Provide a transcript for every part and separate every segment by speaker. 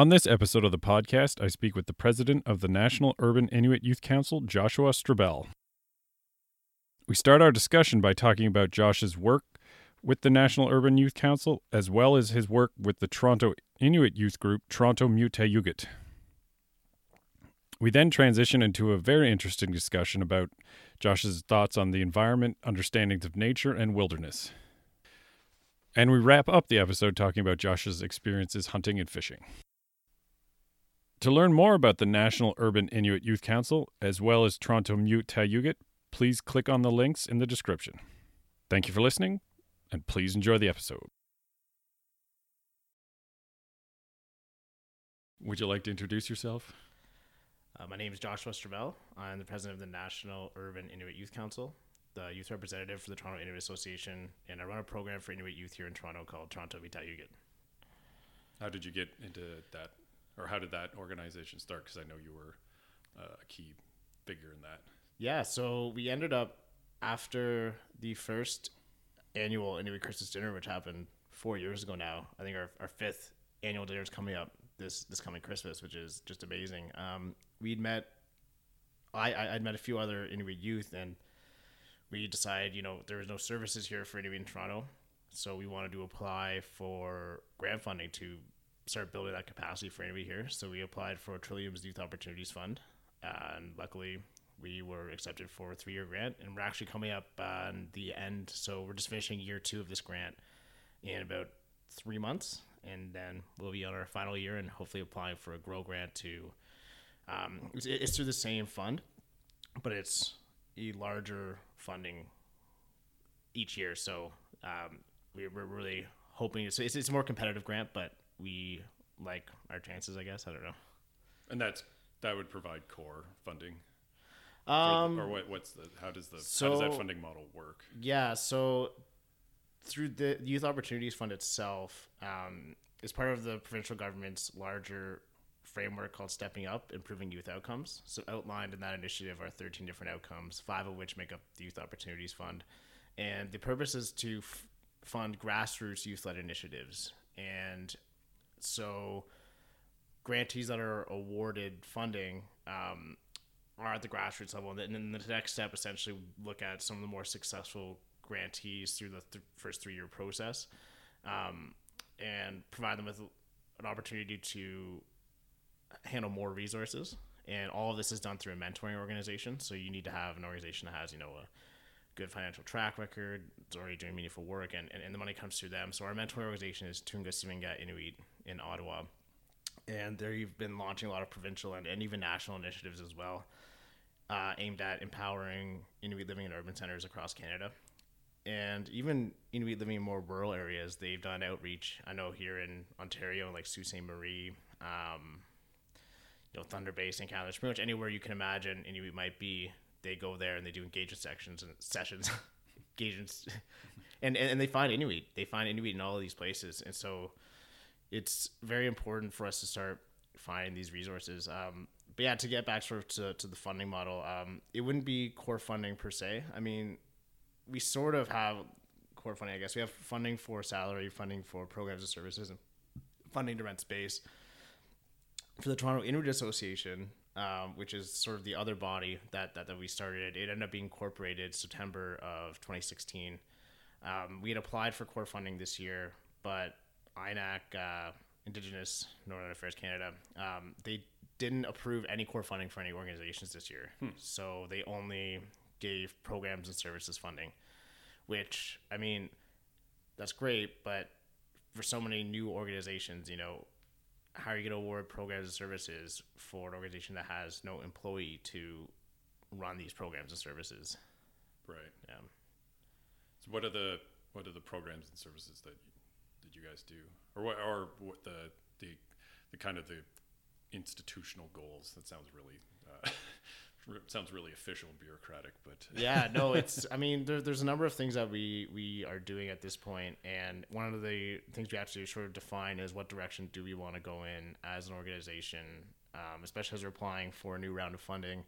Speaker 1: On this episode of the podcast, I speak with the president of the National Urban Inuit Youth Council, Joshua Stribbell. We start our discussion by talking about Josh's work with the National Urban Youth Council, as well as his work with the Toronto Inuit youth group, Torontomiutaujugut. We then transition into a very interesting discussion about Josh's thoughts on the environment, understandings of nature, and wilderness. And we wrap up the episode talking about Josh's experiences hunting and fishing. To learn more about the National Urban Inuit Youth Council, as well as Torontomiutaujugut, please click on the links in the description. Thank you for listening, and please enjoy the episode. Would you like to introduce yourself?
Speaker 2: Uh, my name is Joshua Stribbell. I'm the president of the National Urban Inuit Youth Council, the youth representative for the Toronto Inuit Association, and I run a program for Inuit youth here in Toronto called Torontomiutaujugut.
Speaker 1: How did you get into that, or how did that organization start? Because I know you were uh, a key figure in that.
Speaker 2: Yeah, so we ended up after the first annual Inuit Christmas dinner, which happened four years ago now. I think our, our fifth annual dinner is coming up this this coming Christmas, which is just amazing. Um, we'd met, I, I would met a few other Inuit youth, and we decided, you know, there was no services here for Inuit in Toronto, so we wanted to apply for grant funding to start building that capacity for Inuit here. So we applied for Trillium's Youth Opportunities Fund, and luckily we were accepted for a three-year grant, and we're actually coming up on the end. So we're just finishing year two of this grant in about three months, and then we'll be on our final year and hopefully applying for a grow grant to. Um, it's, it's through the same fund, but it's a larger funding each year. So um, we, we're really hoping it's, it's, it's a more competitive grant, but we like our chances, I guess. I don't know.
Speaker 1: And that's that would provide core funding.
Speaker 2: Um,
Speaker 1: or what, what's the how does the
Speaker 2: so,
Speaker 1: how does that funding model work?
Speaker 2: Yeah, so through the Youth Opportunities Fund itself, um, is part of the provincial government's larger framework called Stepping Up, Improving Youth Outcomes. So outlined in that initiative are 13 different outcomes, five of which make up the Youth Opportunities Fund, and the purpose is to f- fund grassroots youth-led initiatives. And so grantees that are awarded funding um, are at the grassroots level, and then the next step essentially look at some of the more successful grantees through the th- first three year process, um, and provide them with an opportunity to handle more resources. And all of this is done through a mentoring organization. So you need to have an organization that has, you know, a good financial track record, it's already doing meaningful work, and, and, and the money comes through them. So our mentoring organization is Tungasuvvingat Inuit in Ottawa. And they've been launching a lot of provincial and, and even national initiatives as well, uh, aimed at empowering Inuit living in urban centers across Canada and even Inuit living in more rural areas, they've done outreach. I know here in Ontario, like Sault Ste. Marie, um, you know, Thunder Bay, St. Catharines, pretty much anywhere you can imagine Inuit might be, they go there and they do engagement sections and sessions, engagements, and, and and they find Inuit. They find Inuit in all of these places, and so it's very important for us to start finding these resources. Um, but yeah, to get back sort of to, to the funding model, um, it wouldn't be core funding per se. I mean, we sort of have core funding, I guess. We have funding for salary, funding for programs and services, and funding to rent space. For the Toronto Inuit Association, um, which is sort of the other body that, that, that we started, it ended up being incorporated September of 2016. Um, we had applied for core funding this year, but INAC, uh, Indigenous Northern Affairs Canada, um, they didn't approve any core funding for any organizations this year. Hmm. So they only gave programs and services funding, which I mean, that's great, but for so many new organizations, you know, how are you going to award programs and services for an organization that has no employee to run these programs and services?
Speaker 1: Right.
Speaker 2: Yeah.
Speaker 1: So what are the what are the programs and services that that you guys do, or what or what the the the kind of the institutional goals? That sounds really uh, sounds really official and bureaucratic, but
Speaker 2: yeah, no, it's. I mean, there, there's a number of things that we we are doing at this point, and one of the things we have to sort of define is what direction do we want to go in as an organization, um, especially as we're applying for a new round of funding,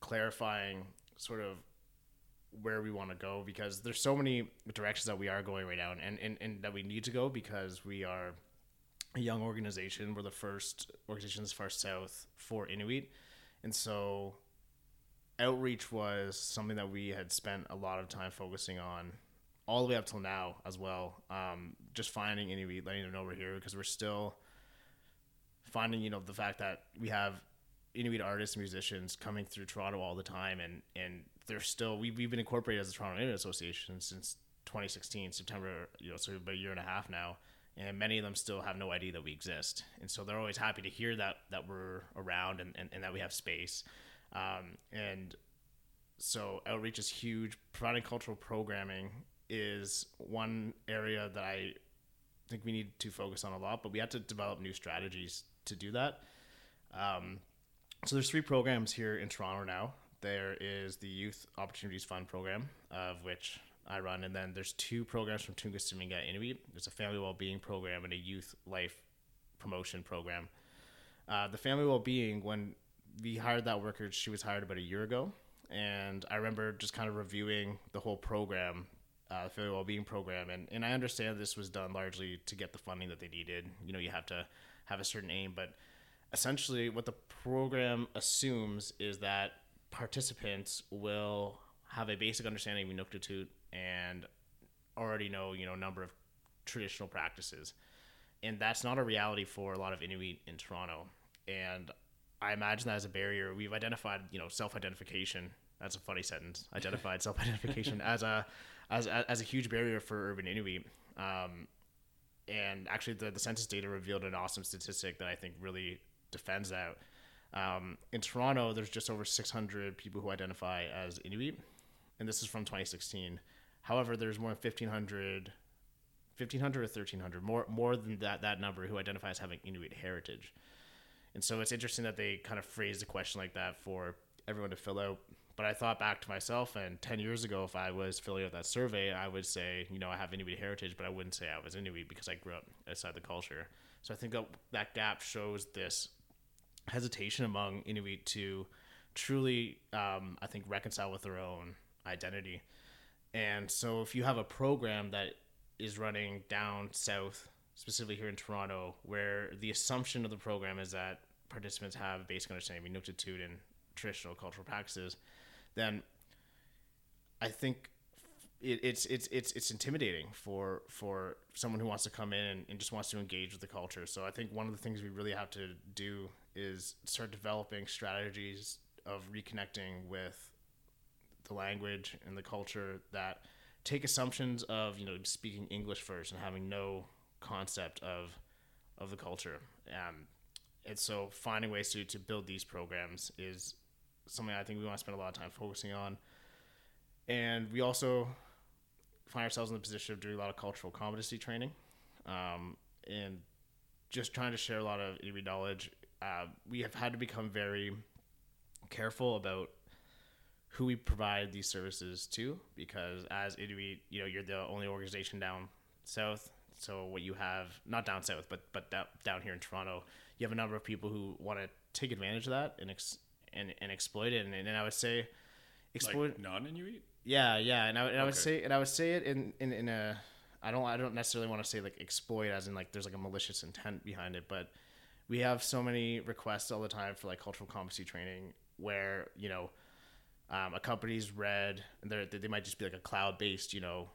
Speaker 2: clarifying sort of where we want to go because there's so many directions that we are going right now and, and, and that we need to go because we are a young organization. We're the first organization as far south for Inuit, and so outreach was something that we had spent a lot of time focusing on all the way up till now as well. Um, just finding Inuit, letting them know we're here because we're still finding, you know, the fact that we have Inuit artists, musicians coming through Toronto all the time, and and they're still we've, we've been incorporated as the Toronto Inuit Association since 2016 September, you know, so about a year and a half now, and many of them still have no idea that we exist, and so they're always happy to hear that that we're around and and, and that we have space, um, and so outreach is huge. Providing cultural programming is one area that I think we need to focus on a lot, but we have to develop new strategies to do that. Um, so there's three programs here in Toronto now. There is the Youth Opportunities Fund program, of which I run, and then there's two programs from Tungasuvvingat Inuit. There's a family well-being program and a youth life promotion program. Uh, the family well-being, when we hired that worker, she was hired about a year ago, and I remember just kind of reviewing the whole program, uh, the family well-being program, and and I understand this was done largely to get the funding that they needed. You know, you have to have a certain aim, but essentially what the program assumes is that participants will have a basic understanding of Inuktitut and already know, you know, a number of traditional practices. And that's not a reality for a lot of Inuit in Toronto. And I imagine that as a barrier. We've identified, you know, self-identification. That's a funny sentence. Identified self-identification as a as, as a huge barrier for urban Inuit. Um, and actually, the, the census data revealed an awesome statistic that I think really defends that. Um, in Toronto, there's just over 600 people who identify as Inuit, and this is from 2016. However, there's more than 1,500, 1,500 or 1,300, more more than that that number who identify as having Inuit heritage. And so it's interesting that they kind of phrase the question like that for everyone to fill out. But I thought back to myself, and 10 years ago, if I was filling out that survey, I would say, you know, I have Inuit heritage, but I wouldn't say I was Inuit because I grew up outside the culture. So I think that gap shows this hesitation among Inuit to truly, um, I think, reconcile with their own identity. And so if you have a program that is running down south, specifically here in Toronto, where the assumption of the program is that participants have basic understanding of Inuktitut and traditional cultural practices, then I think it, it's it's it's it's intimidating for for someone who wants to come in and, and, just wants to engage with the culture. So I think one of the things we really have to do is start developing strategies of reconnecting with the language and the culture that take assumptions of you know speaking English first and having no concept of of the culture. Um, and so finding ways to, to build these programs is something I think we want to spend a lot of time focusing on. And we also find ourselves in the position of doing a lot of cultural competency training um, and just trying to share a lot of Inuit knowledge. Uh, we have had to become very careful about who we provide these services to because as Inuit, you know, you're the only organization down south. So what you have, not down south, but but down here in Toronto, you have a number of people who want to take advantage of that and ex- and, and exploit it. And, and I would say
Speaker 1: exploit like non-Inuit.
Speaker 2: Yeah, yeah, and I, and okay. I would say and I would say it in, in in a I don't I don't necessarily want to say like exploit as in like there's like a malicious intent behind it, but we have so many requests all the time for like cultural competency training where you know um, a company's red and they they might just be like a cloud based you know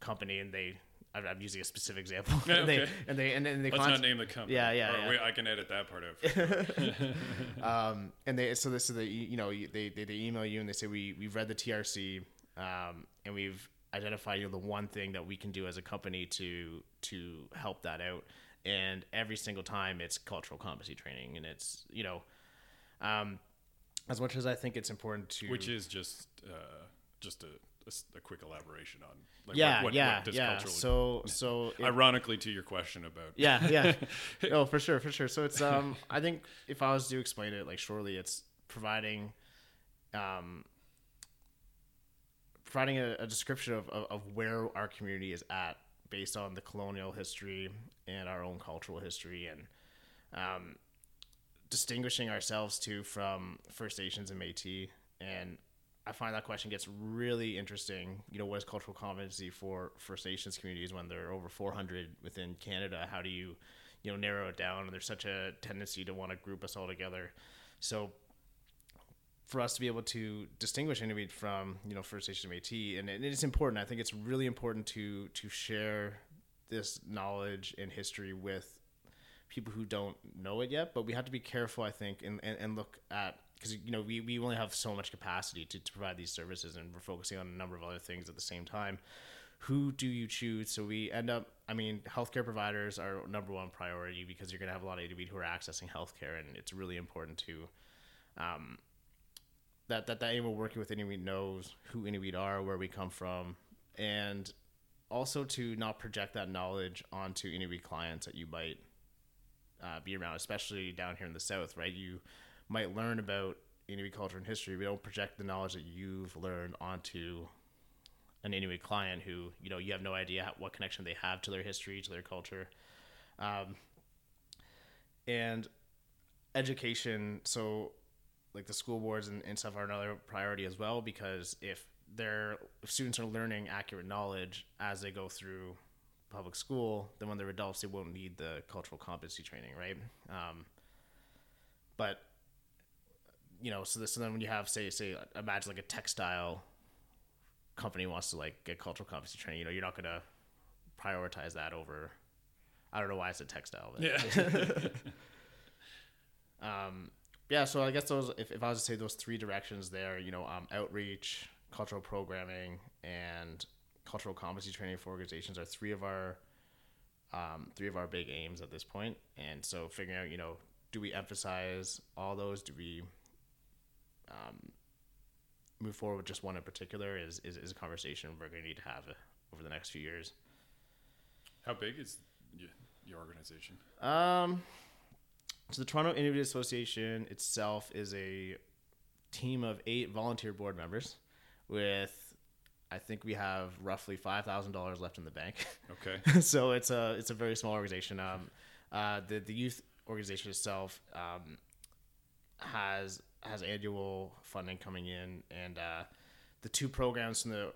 Speaker 2: company and they I'm, using a specific example.
Speaker 1: Yeah, and,
Speaker 2: they, and they and they
Speaker 1: let's not name the company.
Speaker 2: Yeah, yeah, yeah.
Speaker 1: Wait, I can edit that part out.
Speaker 2: um, and they so this is the you know they, they they email you and they say we we've read the TRC um, and we've identified you know the one thing that we can do as a company to to help that out. And every single time it's cultural competency training and it's you know. Um, as much as I think it's important to,
Speaker 1: which is just uh, just a a, a, quick elaboration on
Speaker 2: like yeah what, what, yeah what yeah so so
Speaker 1: it, ironically to your question about
Speaker 2: yeah yeah no for sure for sure so it's um i think if i was to explain it like shortly it's providing um providing a, a description of, of, of where our community is at based on the colonial history and our own cultural history and um distinguishing ourselves too from first nations and metis and I find that question gets really interesting. You know, what is cultural competency for First Nations communities when there are over 400 within Canada? How do you, you know narrow it down. And there's such a tendency to want to group us all together. So for us to be able to distinguish Inuit from you know First Nation Métis, and it is important. I think it's really important to to share this knowledge and history with people who don't know it yet. But we have to be careful, I think, and and, and look at because you know we, we only have so much capacity to, to provide these services, and we're focusing on a number of other things at the same time. Who do you choose? So we end up, I mean, healthcare providers are number one priority because you're going to have a lot of Inuit who are accessing healthcare, and it's really important to um, that that, that anyone working with Inuit knows who Inuit are, where we come from, and also to not project that knowledge onto Inuit clients that you might uh, be around, especially down here in the south, right? You might learn about Inuit culture and history. We don't project the knowledge that you've learned onto an Inuit client who you know you have no idea what connection they have to their history, to their culture, um, and education. So like the school boards and, and stuff are another priority as well because if their if students are learning accurate knowledge as they go through public school, then when they're adults, they won't need the cultural competency training, right? Um, but you know, so this, and then when you have say say imagine like a textile company wants to like get cultural competency training, you know, you're not gonna prioritize that over. I don't know why it's a textile. But. Yeah. um, yeah, so I guess those if, if I was to say those three directions there, you know, um, outreach, cultural programming, and cultural competency training for organizations are three of our um, three of our big aims at this point. And so figuring out, you know, do we emphasize all those? Do we um, move forward with just one in particular? Is, is, is a conversation we're going to need to have over the next few years.
Speaker 1: How big is your organization?
Speaker 2: Um, so the Toronto Inuit Association itself is a team of eight volunteer board members with I think we have roughly five thousand dollars left in the bank.
Speaker 1: Okay.
Speaker 2: so it's a it's a very small organization. Um, uh, the the youth organization itself um, has has annual funding coming in, and uh, the two programs from the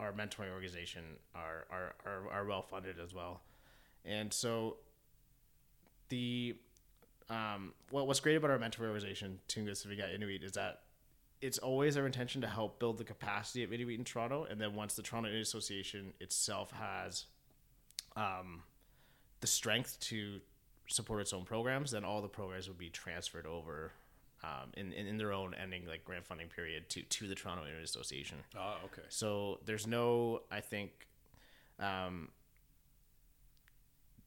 Speaker 2: our mentoring organization are are, are, are well funded as well, and so the um, what, what's great about our mentor organization, Tungasuvvingat Inuit, is that it's always our intention to help build the capacity of Inuit in Toronto. And then once the Toronto Inuit Association itself has um, the strength to support its own programs, then all the programs would be transferred over um, in, in, in their own ending like grant funding period to, to the Toronto Inuit Association.
Speaker 1: Ah, okay.
Speaker 2: So there's no, I think, um,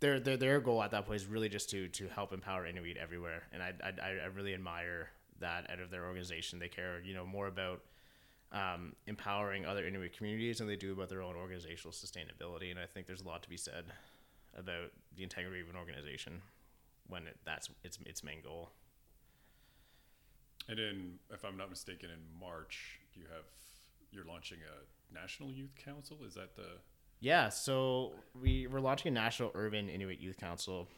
Speaker 2: their, their their goal at that point is really just to to help empower Inuit everywhere, and I I, I really admire that out of their organization. They care you know more about um, empowering other Inuit communities than they do about their own organizational sustainability, and I think there's a lot to be said about the integrity of an organization when it, that's its its main goal.
Speaker 1: And in, if I'm not mistaken, in March you have you're launching a national youth council. Is that the
Speaker 2: yeah, so we we're launching a national urban Inuit youth council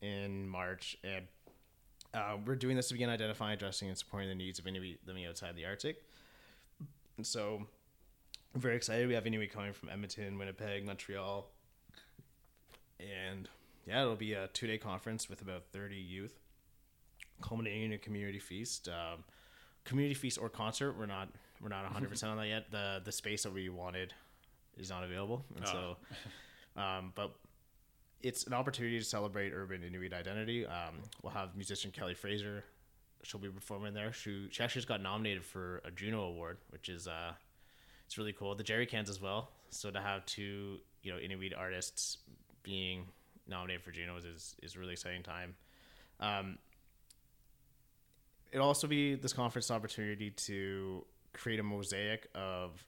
Speaker 2: in March, and uh, we're doing this to begin identifying, addressing, and supporting the needs of Inuit living outside the Arctic. And so, I'm very excited. We have Inuit coming from Edmonton, Winnipeg, Montreal, and yeah, it'll be a two day conference with about 30 youth, culminating in a community feast. Um, community feast or concert. We're not we're not 100 percent on that yet. The the space that we wanted is not available, and oh. so, um, but it's an opportunity to celebrate urban Inuit identity. Um, we'll have musician Kelly Fraser. She'll be performing there. She, she actually just got nominated for a Juno Award, which is uh, it's really cool. The Jerry Cans as well. So to have two you know Inuit artists being nominated for Junos is is a really exciting time. Um, it'll also be this conference opportunity to create a mosaic of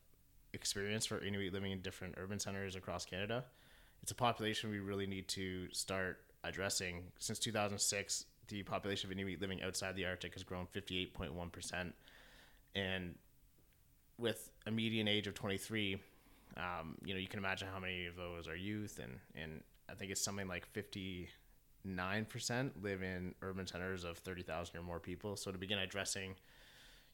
Speaker 2: experience for Inuit living in different urban centers across Canada. It's a population we really need to start addressing. Since 2006, the population of Inuit living outside the Arctic has grown 58.1%. And with a median age of 23, um, you know, you can imagine how many of those are youth. And, and I think it's something like 59% live in urban centers of 30,000 or more people. So to begin addressing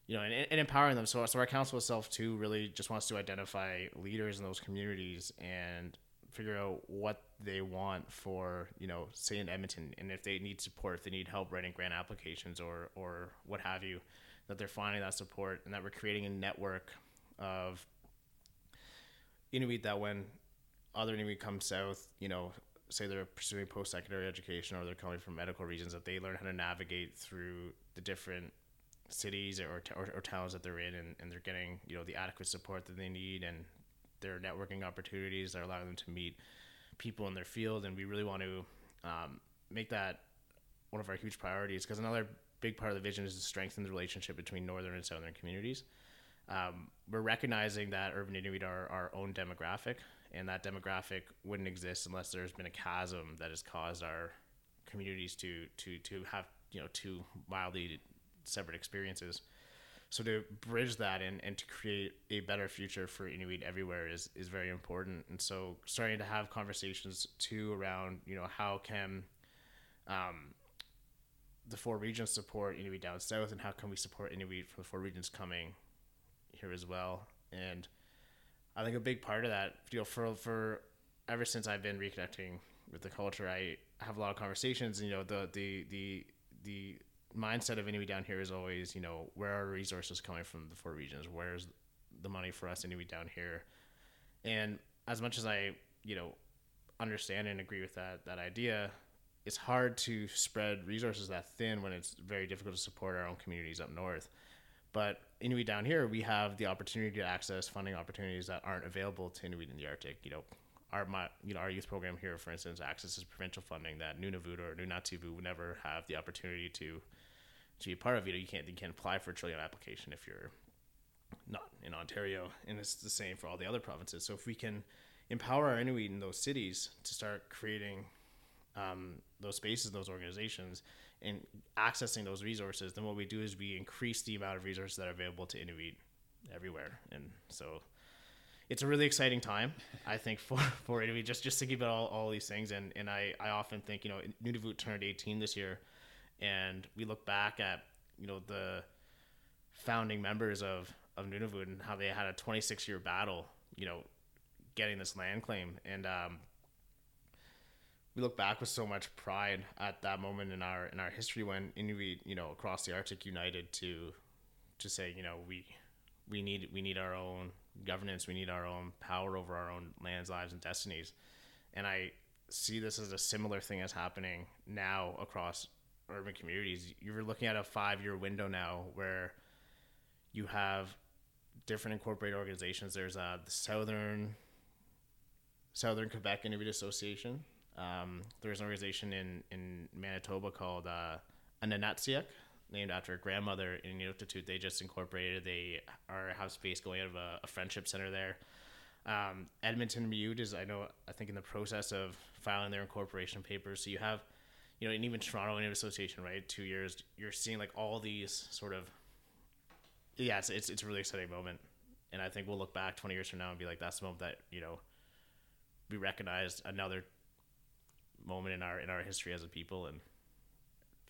Speaker 2: you know, and, and empowering them. So, so our council itself too really just wants to identify leaders in those communities and figure out what they want for you know say in Edmonton and if they need support if they need help writing grant applications or or what have you that they're finding that support and that we're creating a network of Inuit that when other Inuit come south you know say they're pursuing post-secondary education or they're coming from medical regions that they learn how to navigate through the different cities or, or, or towns that they're in and, and they're getting you know the adequate support that they need and their networking opportunities that allow them to meet people in their field. And we really want to um, make that one of our huge priorities because another big part of the vision is to strengthen the relationship between northern and southern communities. Um, we're recognizing that urban inuit are our own demographic and that demographic wouldn't exist unless there's been a chasm that has caused our communities to to to have you know two wildly separate experiences. So to bridge that and, and to create a better future for Inuit everywhere is, is very important. And so starting to have conversations too around, you know, how can um, the four regions support Inuit down south and how can we support Inuit from the four regions coming here as well. And I think a big part of that, you know, for, for ever since I've been reconnecting with the culture, I have a lot of conversations, you know, the, the, the, the mindset of Inuit down here is always, you know, where are resources coming from the four regions? Where's the money for us Inuit down here? And as much as I, you know, understand and agree with that that idea, it's hard to spread resources that thin when it's very difficult to support our own communities up north. But Inuit down here, we have the opportunity to access funding opportunities that aren't available to Inuit in the Arctic. You know, our my, you know our youth program here, for instance, accesses provincial funding that Nunavut or Nunatsiavut would never have the opportunity to to be part of. Know, you can't you can't apply for a trillium application if you're not in Ontario, and it's the same for all the other provinces. So if we can empower our Inuit in those cities to start creating um, those spaces, those organizations, and accessing those resources, then what we do is we increase the amount of resources that are available to Inuit everywhere. And so it's a really exciting time, I think, for, for Inuit, just, just thinking about all, all these things. And, and I, I often think, you know, Nunavut turned 18 this year, and we look back at, you know, the founding members of, of Nunavut and how they had a 26 year battle, you know, getting this land claim. And, um, we look back with so much pride at that moment in our in our history when Inuit, you know, across the Arctic united to to say, you know, we we need we need our own governance, we need our own power over our own lands, lives, and destinies. And I see this as a similar thing as happening now across urban communities. You're looking at a five year window now where you have different incorporated organizations. There's uh, the Southern Southern Quebec Inuit Association, um, there's an organization in, in Manitoba called uh, Ananatsiaq, named after a grandmother in Inuktitut. They just incorporated. They are have space going out of a, a friendship center there. Um, Edmonton Mi'ut is, I know, I think in the process of filing their incorporation papers. So you have, you know, and even Toronto Inuit Association, right? Two years, you're seeing like all these sort of, yeah, it's, it's, it's a really exciting moment. And I think we'll look back 20 years from now and be like, that's the moment that, you know, we recognized another moment in our in our history as a people and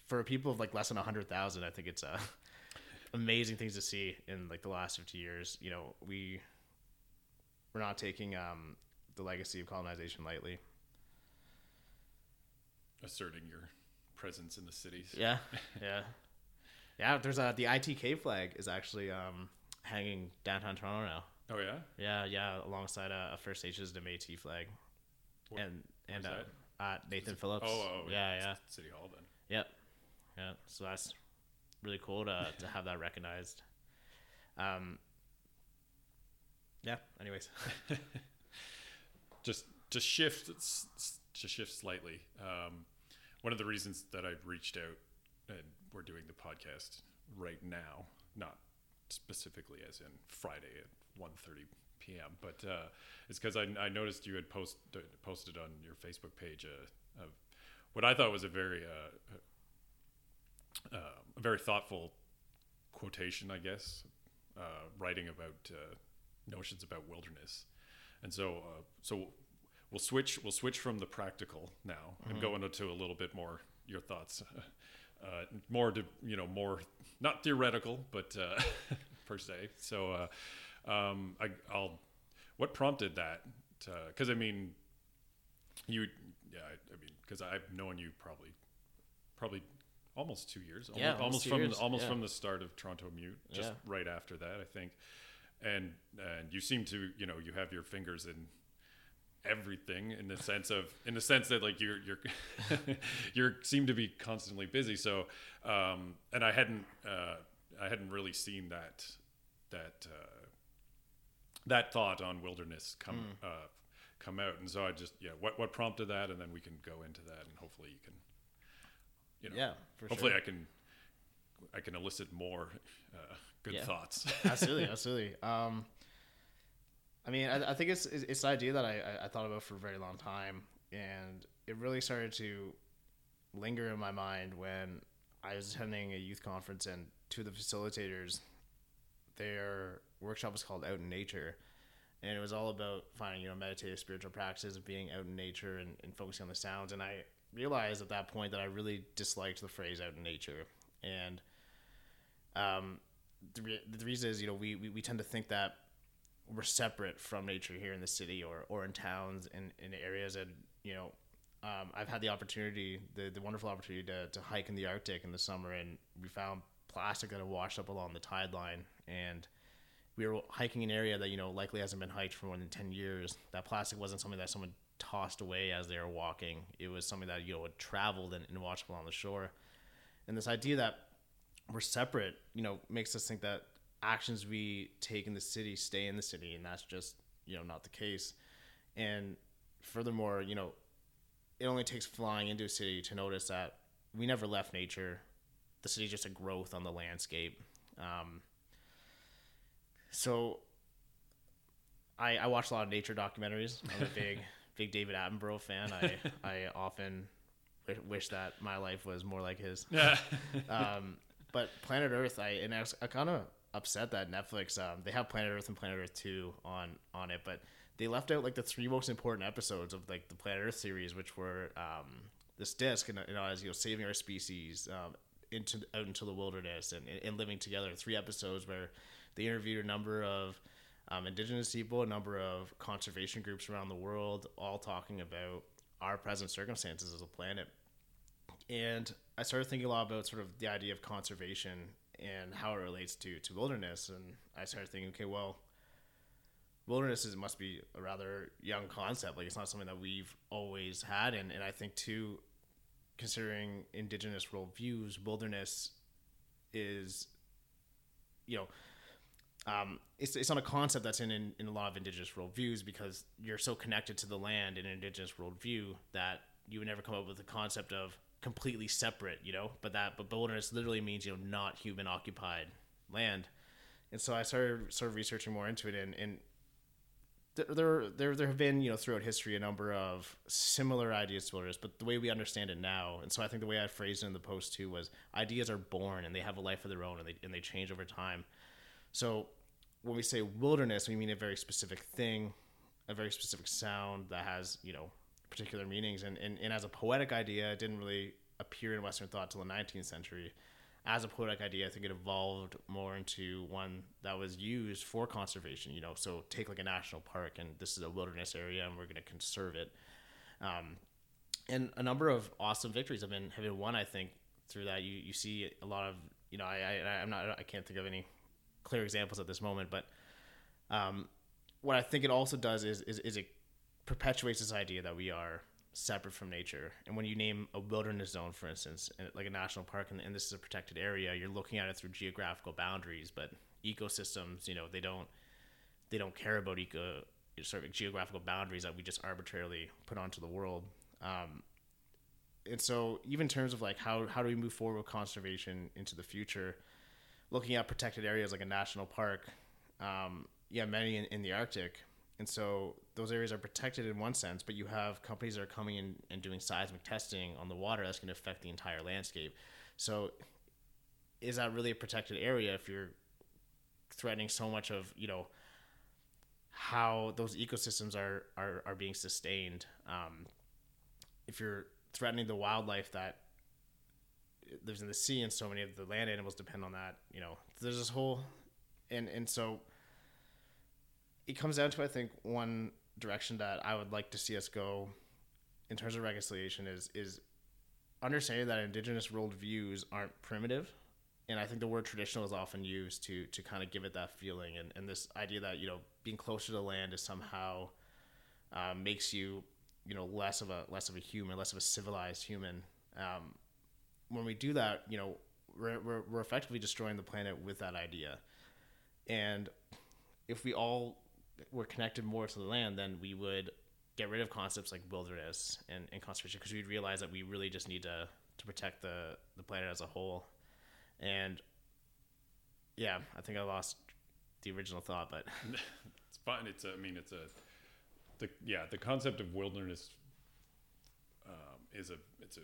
Speaker 2: for people of like less than 100,000 I think it's a amazing things to see in like the last 50 years you know we we're not taking um the legacy of colonization lightly
Speaker 1: asserting your presence in the cities
Speaker 2: yeah yeah yeah there's a the ITK flag is actually um hanging downtown Toronto now
Speaker 1: oh yeah
Speaker 2: yeah yeah alongside a, a First Nations and Métis flag and and uh, uh, Nathan Phillips.
Speaker 1: Oh, oh
Speaker 2: yeah, yeah.
Speaker 1: City Hall then.
Speaker 2: Yep. Yeah. So that's really cool to to have that recognized. Um. Yeah. Anyways.
Speaker 1: just to shift to shift slightly. Um, one of the reasons that I've reached out and we're doing the podcast right now, not specifically as in Friday at 1.30 p.m. But uh, it's because I, I, noticed you had post, posted on your Facebook page a, a, what I thought was a very uh, uh, a very thoughtful quotation, I guess, uh, writing about uh, notions about wilderness, and so uh, so we'll switch we'll switch from the practical now mm-hmm. and go into a little bit more your thoughts. Uh, more to you know more not theoretical but uh, per se so uh, um, I, will What prompted that? Because I mean, You, yeah, I, I mean, because I've known you probably, probably almost two years.
Speaker 2: Yeah,
Speaker 1: almost,
Speaker 2: almost
Speaker 1: almost
Speaker 2: two
Speaker 1: from
Speaker 2: years,
Speaker 1: almost
Speaker 2: yeah.
Speaker 1: from the start of Toronto Mute, just
Speaker 2: Yeah.
Speaker 1: right after that, I think. And and you seem to, you know, you have your fingers in everything in the sense of in the sense that like you're you're you're seem to be constantly busy so um and i hadn't uh i hadn't really seen that that uh that thought on wilderness come
Speaker 2: Hmm.
Speaker 1: uh come out and so i just yeah what what prompted that and then we can go into that and hopefully you can you know
Speaker 2: Yeah,
Speaker 1: hopefully
Speaker 2: sure.
Speaker 1: i can i can elicit more uh good
Speaker 2: Yeah.
Speaker 1: thoughts
Speaker 2: absolutely, absolutely. Um, I mean, I, I think it's it's an idea that I, I- I thought about for a very long time, and it really started to linger in my mind when I was attending a youth conference, and two of the facilitators, their workshop was called Out in Nature, and it was all about finding you know meditative spiritual practices of being out in nature and, and focusing on the sounds, and I realized at that point that I really disliked the phrase out in nature, and um, the, re- the reason is you know we, we, we tend to think that we're separate from nature here in the city or, or in towns and in areas. And you know um, I've had the opportunity the, the wonderful opportunity to, to hike in the Arctic in the summer and we found plastic that had washed up along the tide line. And we were hiking an area that you know likely hasn't been hiked for more than 10 years. That plastic wasn't something that someone tossed away as they were walking. It was something that you know had traveled and, and washed up along the shore. And this idea that we're separate, you know, makes us think that actions we take in the city stay in the city, and that's just you know not the case. And furthermore, you know, it only takes flying into a city to notice that we never left nature. The city's just a growth on the landscape. Um, so, I I watch a lot of nature documentaries. I'm a big big David Attenborough fan. I I often wi- wish that my life was more like his
Speaker 1: yeah
Speaker 2: um, but Planet Earth, I and I was kind of upset that Netflix um, they have Planet Earth and Planet Earth Two on on it, but they left out like the three most important episodes of like the Planet Earth series, which were um, this disc and you know as you know saving our species um, into out into the wilderness and, and living together. Three episodes where they interviewed a number of um, indigenous people, a number of conservation groups around the world, all talking about our present circumstances as a planet and I started thinking a lot about sort of the idea of conservation and how it relates to to wilderness. And I started thinking, okay, well, wilderness is must be a rather young concept. Like it's not something that we've always had. And and I think too, considering indigenous worldviews, wilderness is, you know. Um, it's, it's not a concept that's in, in, in a lot of indigenous worldviews because you're so connected to the land in indigenous worldview that you would never come up with the concept of completely separate, you know. But that but wilderness literally means you know not human occupied land, and so I started sort of researching more into it, and and there there there have been you know throughout history a number of similar ideas to wilderness, but the way we understand it now, and so I think the way I phrased it in the post too was ideas are born and they have a life of their own and they and they change over time. So when we say wilderness, we mean a very specific thing, a very specific sound that has, you know, particular meanings. And, and, and as a poetic idea, it didn't really appear in Western thought till the 19th century. As a poetic idea, I think it evolved more into one that was used for conservation. You know, so take like a national park, and this is a wilderness area, and we're going to conserve it. Um, and a number of awesome victories have been have been won. I think through that, you you see a lot of you know I, I I'm not I can't think of any clear examples at this moment, but um, what I think it also does is, is is it perpetuates this idea that we are separate from nature. And when you name a wilderness zone, for instance, like a national park, and, and this is a protected area, you're looking at it through geographical boundaries. But ecosystems, you know, they don't they don't care about eco sort of geographical boundaries that we just arbitrarily put onto the world. Um, and so, even in terms of like how how do we move forward with conservation into the future, looking at protected areas like a national park, um, yeah, many in, in the Arctic, and so those areas are protected in one sense, but you have companies that are coming in and doing seismic testing on the water that's going to affect the entire landscape. So, is that really a protected area if you're threatening so much of you know how those ecosystems are are, are being sustained? Um, if you're threatening the wildlife that lives in the sea and so many of the land animals depend on that you know there's this whole and and so it comes down to i think one direction that i would like to see us go in terms of reconciliation is is understanding that indigenous worldviews aren't primitive. And I think the word traditional is often used to to kind of give it that feeling. And, and this idea that you know being closer to the land is somehow uh, makes you you know less of a less of a human less of a civilized human. Um, when we do that you know we're, we're, we're effectively destroying the planet with that idea. And if we all were connected more to the land then we would get rid of concepts like wilderness and, and conservation because we'd realize that we really just need to to protect the the planet as a whole and yeah, I think I lost the original thought, but
Speaker 1: it's fine. It's a, I mean, it's a, the yeah, the concept of wilderness um, is a, it's a,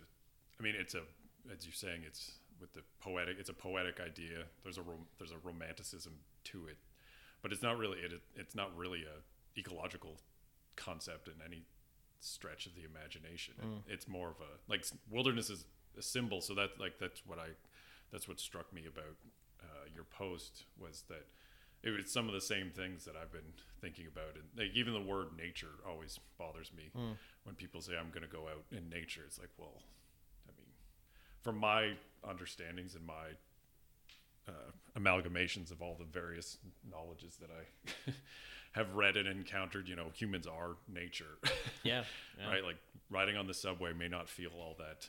Speaker 1: I mean, it's a, as you're saying, it's with the poetic, it's a poetic idea. There's a rom, there's a romanticism to it, but it's not really it. It's not really a ecological concept in any stretch of the imagination. Mm. It's more of a like wilderness is a symbol, so that like that's what I that's what struck me about uh, your post was that it was some of the same things that I've been thinking about, and like even the word nature always bothers me mm. when people say I'm going to go out in nature. It's like, well, I mean, from my understandings and my uh, amalgamations of all the various knowledges that I have read and encountered, you know, humans are nature.
Speaker 2: Yeah, yeah.
Speaker 1: right. Like riding on the subway may not feel all that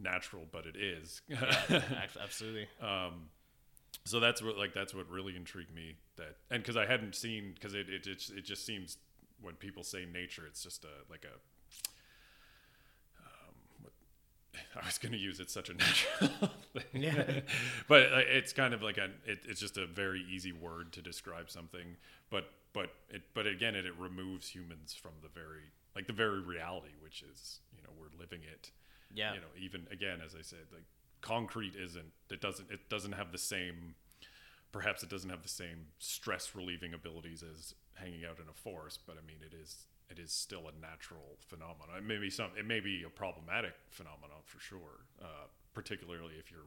Speaker 1: natural, but it is.
Speaker 2: yeah, absolutely.
Speaker 1: Um, so that's what like that's what really intrigued me that and because I hadn't seen because it, it it it just seems when people say nature, it's just a like a um, what, I was going to use it's such a natural thing. Yeah. but uh, it's kind of like a it, it's just a very easy word to describe something. But but it but again it, it removes humans from the very like the very reality, which is you know we're living it
Speaker 2: yeah.
Speaker 1: You know, even again, as I said, like concrete isn't. It doesn't. It doesn't have the same. Perhaps it doesn't have the same stress relieving abilities as hanging out in a forest, but I mean, it is. It is still a natural phenomenon. It may be some. It may be a problematic phenomenon for sure, uh, particularly if you're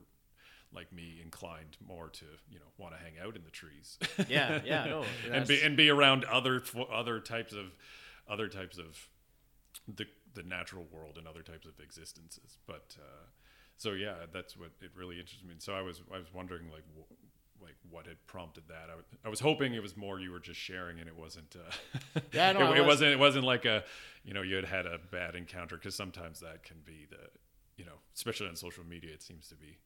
Speaker 1: like me inclined more to you know want to hang out in the trees
Speaker 2: yeah yeah no,
Speaker 1: and be and be around other other types of other types of the the natural world and other types of existences. But uh, so yeah, that's what it really interests me. So I was I was wondering like w- like what had prompted that. I, w- I was hoping it was more you were just sharing and it wasn't. Uh,
Speaker 2: yeah, no,
Speaker 1: it, it, wasn't. It wasn't like a you know you had had a bad encounter because sometimes that can be the you know especially on social media it seems to be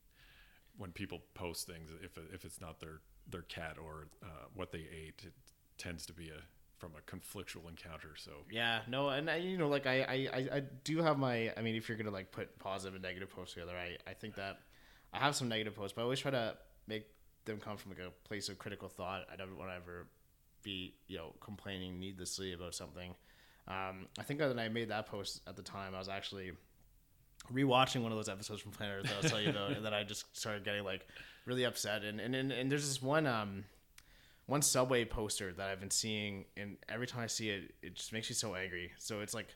Speaker 1: when people post things if if it's not their their cat or uh, what they ate it tends to be a from a conflictual encounter. So
Speaker 2: yeah, no, and I, you know, like I, I, I do have my. I mean, if you're gonna like put positive and negative posts together, I, I think that I have some negative posts, but I always try to make them come from like a place of critical thought. I don't want to ever be, you know, complaining needlessly about something. Um, I think that I made that post at the time, I was actually rewatching one of those episodes from Planet Earth that I was telling you about, and then I just started getting like really upset. And and and, and there's this one um one subway poster that I've been seeing, and every time I see it, it just makes me so angry. So it's like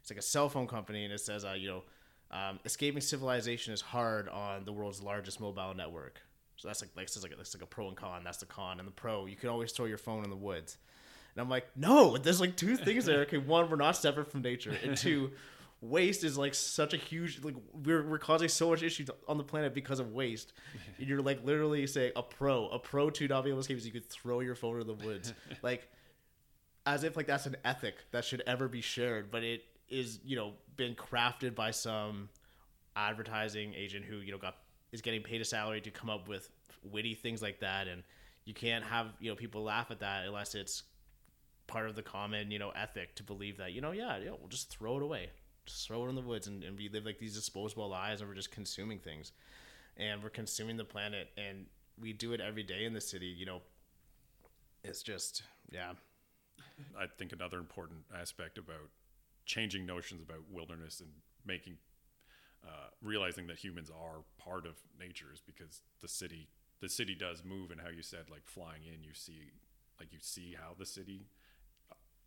Speaker 2: it's like a cell phone company, and it says, uh, you know, um, escaping civilization is hard on the world's largest mobile network. So that's like like says like that's like a pro and con. That's the con, and the pro you can always throw your phone in the woods. And I'm like, no, there's like two things there. Okay, one, we're not separate from nature, and two, waste is like such a huge like we're, we're causing so much issues on the planet because of waste and you're like literally saying a pro a pro to not be able to escape is you could throw your phone in the woods like as if like that's an ethic that should ever be shared but it is you know been crafted by some advertising agent who you know got is getting paid a salary to come up with witty things like that. And you can't have you know people laugh at that unless it's part of the common you know ethic to believe that you know yeah yeah we'll just throw it away. Just throw it in the woods and, and we live like these disposable lives and we're just consuming things. And we're consuming the planet and we do it every day in the city you know. It's just yeah.
Speaker 1: I think another important aspect about changing notions about wilderness and making uh, realizing that humans are part of nature is because the city the city does move and how you said like flying in you see like you see how the city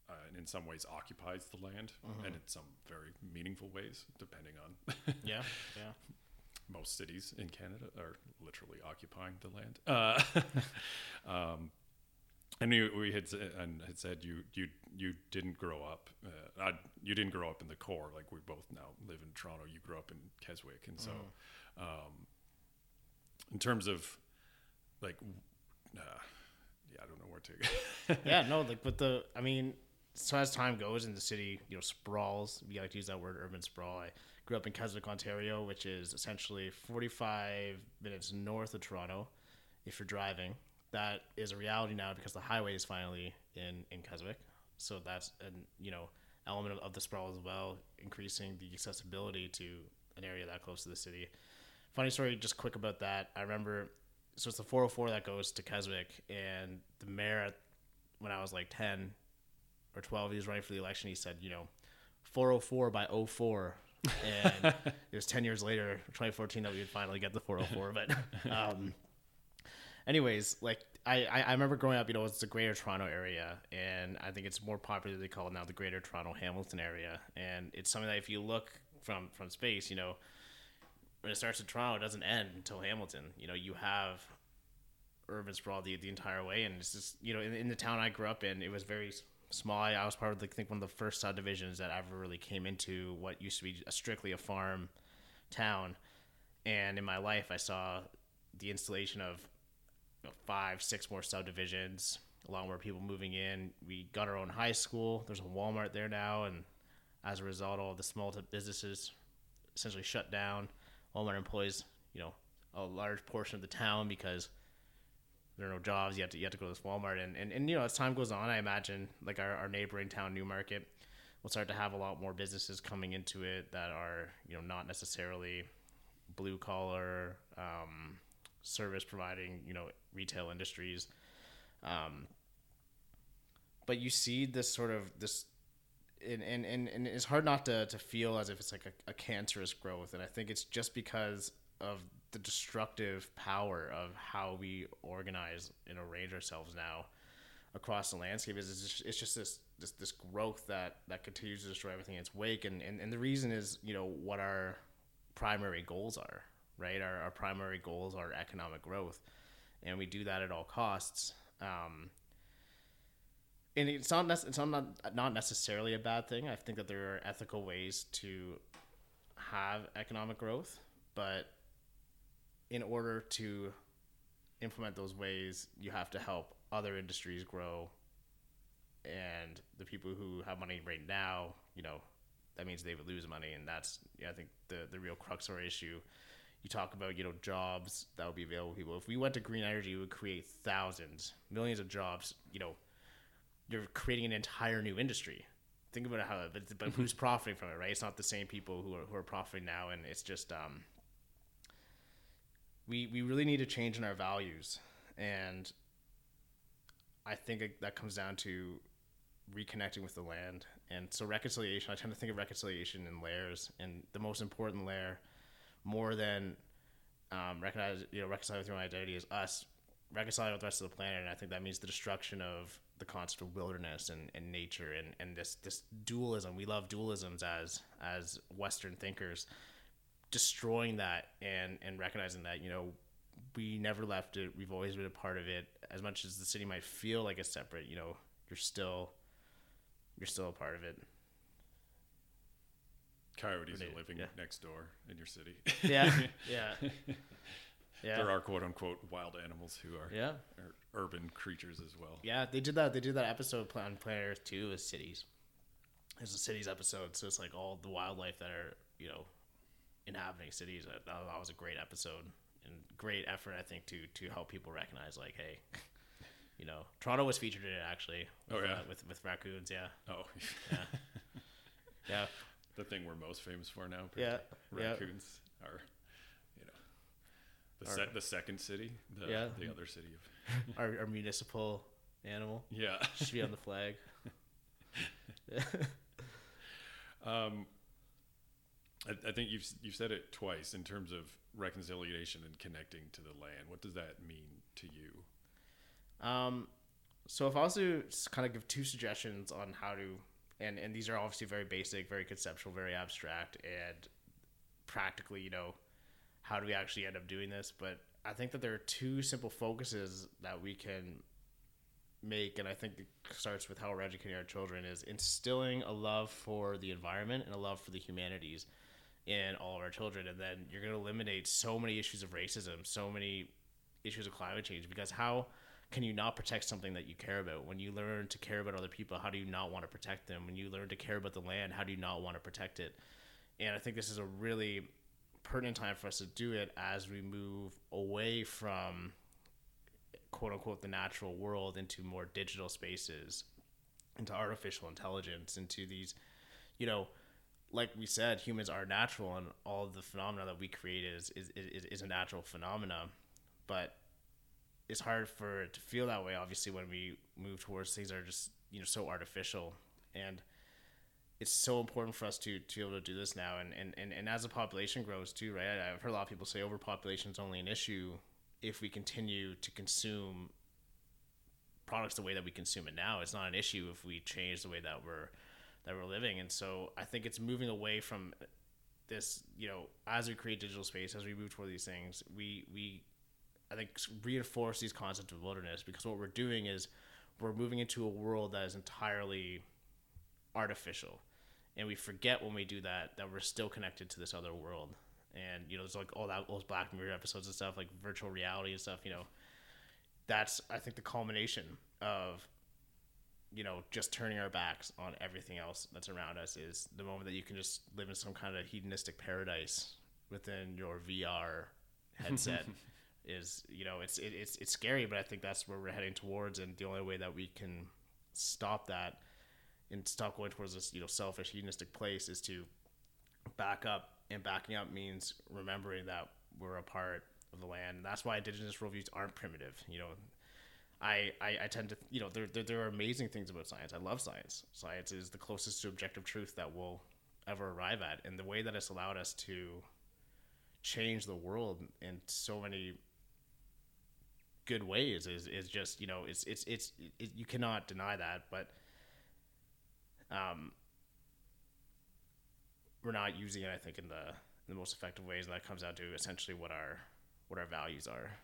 Speaker 1: uh, and in some ways occupies the land, mm-hmm. and in some very meaningful ways, depending on.
Speaker 2: yeah, yeah.
Speaker 1: Most cities in Canada are literally occupying the land. Uh, um, And you, we had and had said you you you didn't grow up. Uh, I, you didn't grow up in the core. Like we both now live in Toronto. You grew up in Keswick, and so, um, in terms of like, uh, yeah, I don't know where to.
Speaker 2: yeah, no, like but the I mean, so as time goes and the city, you know, sprawls. We like to use that word, urban sprawl. I grew up in Keswick, Ontario, which is essentially 45 minutes north of Toronto, if you're driving. That is a reality now because the highway is finally in in Keswick. So that's an you know element of, of the sprawl as well, increasing the accessibility to an area that close to the city. Funny story, just quick about that. I remember, so it's the 404 that goes to Keswick, and the mayor, when I was like 10 or 12, he was running for the election. He said, you know, 404 by 04. And it was 10 years later, 2014, that we would finally get the 404. But, um, anyways, like I, I, remember growing up, you know, it's the Greater Toronto area, and I think it's more popularly called now the Greater Toronto Hamilton area, and it's something that if you look from from space, you know, when it starts in Toronto, it doesn't end until Hamilton. You know, you have urban sprawl the, the entire way, and it's just you know, in, in the town I grew up in, it was very small. I, was part of like, I think one of the first subdivisions that ever really came into what used to be a, strictly a farm town, and in my life, I saw the installation of five, six more subdivisions, a lot more people moving in. We got our own high school. There's a Walmart there now, and as a result, all the small businesses essentially shut down. Walmart employs, you know, a large portion of the town because there are no jobs. You have to you have to go to this Walmart, and and, and you know, as time goes on, I imagine like our, our neighboring town, Newmarket, will start to have a lot more businesses coming into it that are you know not necessarily blue collar um, service providing you know retail industries. Um, but you see this sort of this and, and, and, and it's hard not to, to feel as if it's like a, a cancerous growth. And i think it's just because of the destructive power of how we organize and arrange ourselves now across the landscape is it's just, it's just this, this this growth that that continues to destroy everything in its wake. And, and and the reason is you know what our primary goals are right our, our primary goals are economic growth and we do that at all costs um, and it's not it's not not necessarily a bad thing. I think that there are ethical ways to have economic growth, but in order to implement those ways, you have to help other industries grow, and the people who have money right now, you know, that means they would lose money, and that's yeah, I think the the real crux our issue. You talk about you know jobs that would be available to people. If we went to green energy, we would create thousands, millions of jobs. You know, you're creating an entire new industry. Think about how, but, but who's profiting from it, right? It's not the same people who are, who are profiting now, and it's just um, we we really need to change in our values, and I think it, that comes down to reconnecting with the land, and so reconciliation. I tend to think of reconciliation in layers, and the most important layer, more than um, recognize you know reconciling with your own identity, is us reconciling with the rest of the planet, and I think that means the destruction of the concept of wilderness and, and nature and, and this this dualism. We love dualisms as as Western thinkers, destroying that and and recognizing that you know we never left it. We've always been a part of it. As much as the city might feel like it's separate, you know, you're still you're still a part of it.
Speaker 1: Coyotes are living
Speaker 2: yeah.
Speaker 1: next door in your city.
Speaker 2: Yeah, yeah, yeah.
Speaker 1: There are quote unquote wild animals who are,
Speaker 2: Yeah,
Speaker 1: are urban creatures as well.
Speaker 2: yeah. They did that. They did that episode on Planet Earth too. Is cities. It's a cities episode, so it's like all the wildlife that are you know inhabiting cities. That, that was a great episode and great effort, I think, to to help people recognize like, hey, you know, Toronto was featured in it actually.
Speaker 1: Oh,
Speaker 2: with,
Speaker 1: yeah?
Speaker 2: uh, with with raccoons. Yeah,
Speaker 1: Oh,
Speaker 2: yeah, yeah.
Speaker 1: The thing we're most famous for now.
Speaker 2: Yeah, yeah.
Speaker 1: raccoons are, you know, the
Speaker 2: Are-
Speaker 1: se- the second city, the
Speaker 2: Yeah.
Speaker 1: the other city of
Speaker 2: Our, our municipal animal
Speaker 1: yeah.
Speaker 2: should be on the flag.
Speaker 1: Um, I, I think you've you've said it twice in terms of reconciliation and connecting to the land. What does that mean to you?
Speaker 2: Um, so if I was to kind of give two suggestions on how to, and and these are obviously very basic, very conceptual, very abstract, and practically, you know, how do we actually end up doing this? But I think that there are two simple focuses that we can make, and I think it starts with how we're educating our children, is instilling a love for the environment and a love for the humanities in all of our children. And then you're going to eliminate so many issues of racism, so many issues of climate change, because how can you not protect something that you care about? When you learn to care about other people, how do you not want to protect them? When you learn to care about the land, how do you not want to protect it? And I think this is a really pertinent time for us to do it as we move away from quote unquote the natural world into more digital spaces, into artificial intelligence, into these, you know, like we said, humans are natural, and all the phenomena that we create is is, is, is a natural phenomena, but it's hard for it to feel that way. Obviously, when we move towards things that are just you know so artificial, and it's so important for us to to be able to do this now. And and and, and as the population grows too, right? I've heard a lot of people say overpopulation is only an issue if we continue to consume products the way that we consume it now. It's not an issue if we change the way that we're that we're living. And so I think it's moving away from this, you know, as we create digital space, as we move toward these things, we we I think reinforce these concepts of wilderness because what we're doing is we're moving into a world that is entirely artificial. And we forget when we do that that we're still connected to this other world and you know there's like all that those Black Mirror episodes and stuff like virtual reality and stuff. You know, that's I think the culmination of you know just turning our backs on everything else that's around us is the moment that you can just live in some kind of hedonistic paradise within your VR headset. Is you know it's it, it's it's scary, but I think that's where we're heading towards, and the only way that we can stop that and stop going towards this you know selfish hedonistic place is to back up and backing up means remembering that we're a part of the land. And that's why indigenous worldviews aren't primitive. You know, I, I, I tend to, you know, there, there, there are amazing things about science. I love science. Science is the closest to objective truth that we'll ever arrive at. And the way that it's allowed us to change the world in so many good ways is, is just, you know, it's, it's, it's, it, you cannot deny that. But, um, we're not using it, I think, in the in the most effective ways, and that comes down to essentially what our what our values are.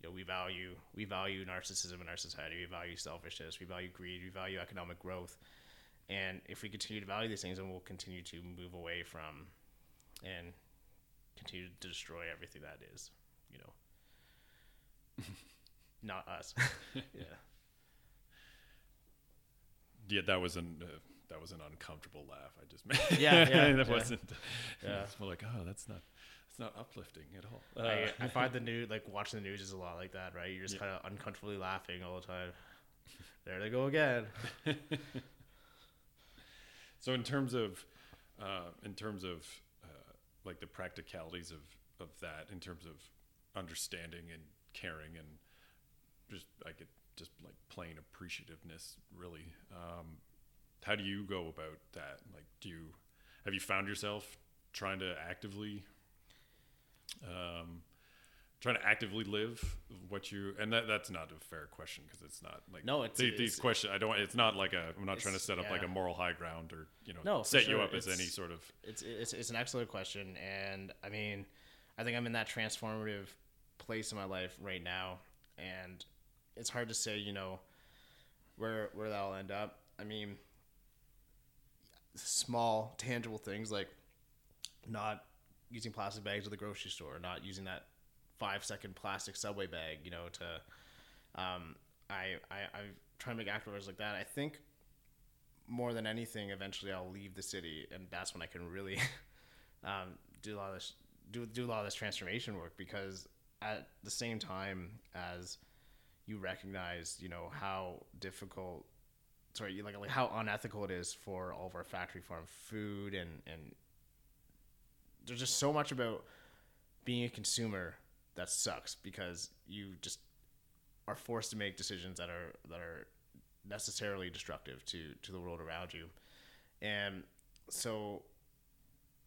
Speaker 2: You know, we value we value narcissism in our society. We value selfishness. We value greed. We value economic growth. And if we continue to value these things, then we'll continue to move away from and continue to destroy everything that is, you know, not us. yeah.
Speaker 1: Yeah, that was an uh, that was an uncomfortable laugh I just made.
Speaker 2: Yeah, yeah,
Speaker 1: that
Speaker 2: yeah.
Speaker 1: wasn't.
Speaker 2: Yeah.
Speaker 1: It's more like, oh, that's not that's not uplifting at all.
Speaker 2: I,
Speaker 1: Uh,
Speaker 2: I find the news like watching the news is a lot like that, right? You're just
Speaker 1: Yeah.
Speaker 2: kind of uncomfortably laughing all the time. There they go again.
Speaker 1: so in terms of uh, in terms of uh, like the practicalities of of that, in terms of understanding and caring and just like it, just like plain appreciativeness, really. Um, how do you go about that? Like, do you have you found yourself trying to actively, um, trying to actively live what you? And that that's not a fair question because it's not like
Speaker 2: No, it's-
Speaker 1: the-
Speaker 2: it's-
Speaker 1: these questions. I don't. It's not like a. I'm not trying to set up like a moral high ground or you know
Speaker 2: No,
Speaker 1: set you
Speaker 2: sure.
Speaker 1: up as any sort of.
Speaker 2: It's, it's it's an excellent question, and I mean, I think I'm in that transformative place in my life right now, and it's hard to say, you know, where where that'll end up. I mean, small tangible things like not using plastic bags at the grocery store, not using that five second plastic subway bag, you know, to um, I, I I try to make active like that. I think more than anything, eventually I'll leave the city, and that's when I can really um, do a lot of this do do a lot of this transformation work because at the same time as you recognize, you know, how difficult, sorry, like like how unethical it is for all of our factory farm food, and and there's just so much about being a consumer that sucks because you just are forced to make decisions that are that are necessarily destructive to to the world around you. And so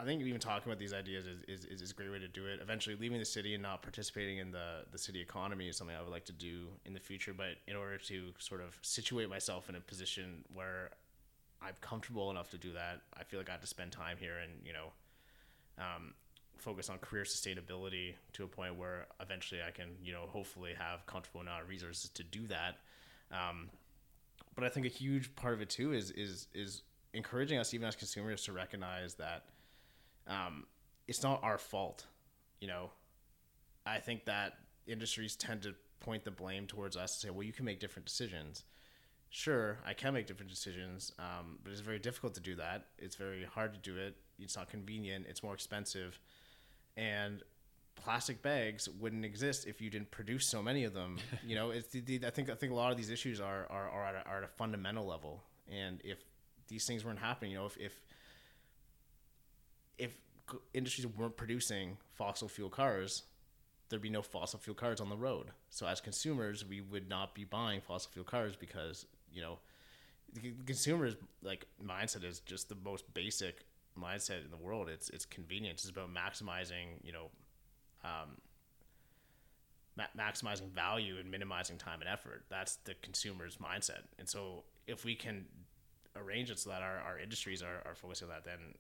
Speaker 2: I think even talking about these ideas is, is, is, a great way to do it. Eventually, leaving the city and not participating in the, the city economy is something I would like to do in the future. But in order to sort of situate myself in a position where I'm comfortable enough to do that, I feel like I have to spend time here and, you know, um, focus on career sustainability to a point where eventually I can, you know, hopefully have comfortable amount of resources to do that. Um, but I think a huge part of it too is is is encouraging us even as consumers to recognize that um, it's not our fault. You know, I think that industries tend to point the blame towards us and say, well, you can make different decisions. Sure, I can make different decisions, um, but it's very difficult to do that. It's very hard to do it. It's not convenient. It's more expensive, and plastic bags wouldn't exist if you didn't produce so many of them. You know, it's the, the, I think I think a lot of these issues are are, are, at a, are at a fundamental level, and if these things weren't happening, you know, if if, if industries weren't producing fossil fuel cars, there'd be no fossil fuel cars on the road. So as consumers, we would not be buying fossil fuel cars because you know, the consumers like mindset is just the most basic mindset in the world. It's it's convenience. It's about maximizing you know, um, ma- maximizing value and minimizing time and effort. That's the consumer's mindset. And so if we can arrange it so that our, our industries are, are focusing on that, then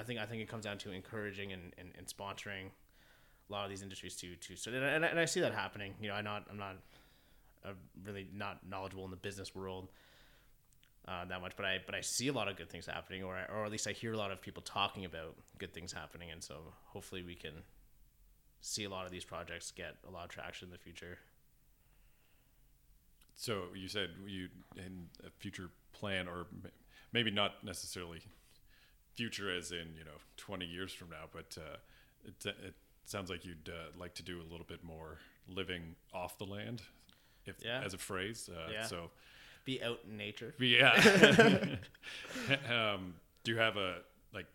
Speaker 2: I think I think it comes down to encouraging and, and, and sponsoring a lot of these industries to to so and, and I see that happening. You know, I'm not I'm not uh, really not knowledgeable in the business world uh, that much, but I but I see a lot of good things happening, or I, or at least I hear a lot of people talking about good things happening, and so hopefully we can see a lot of these projects get a lot of traction in the future.
Speaker 1: So you said you in a future plan, or maybe not necessarily future as in you know 20 years from now, but uh, it, it sounds like you'd uh, like to do a little bit more living off the land, if
Speaker 2: Yeah.
Speaker 1: as a phrase. Uh,
Speaker 2: Yeah.
Speaker 1: So
Speaker 2: Be out in nature.
Speaker 1: yeah. um, do you have a like?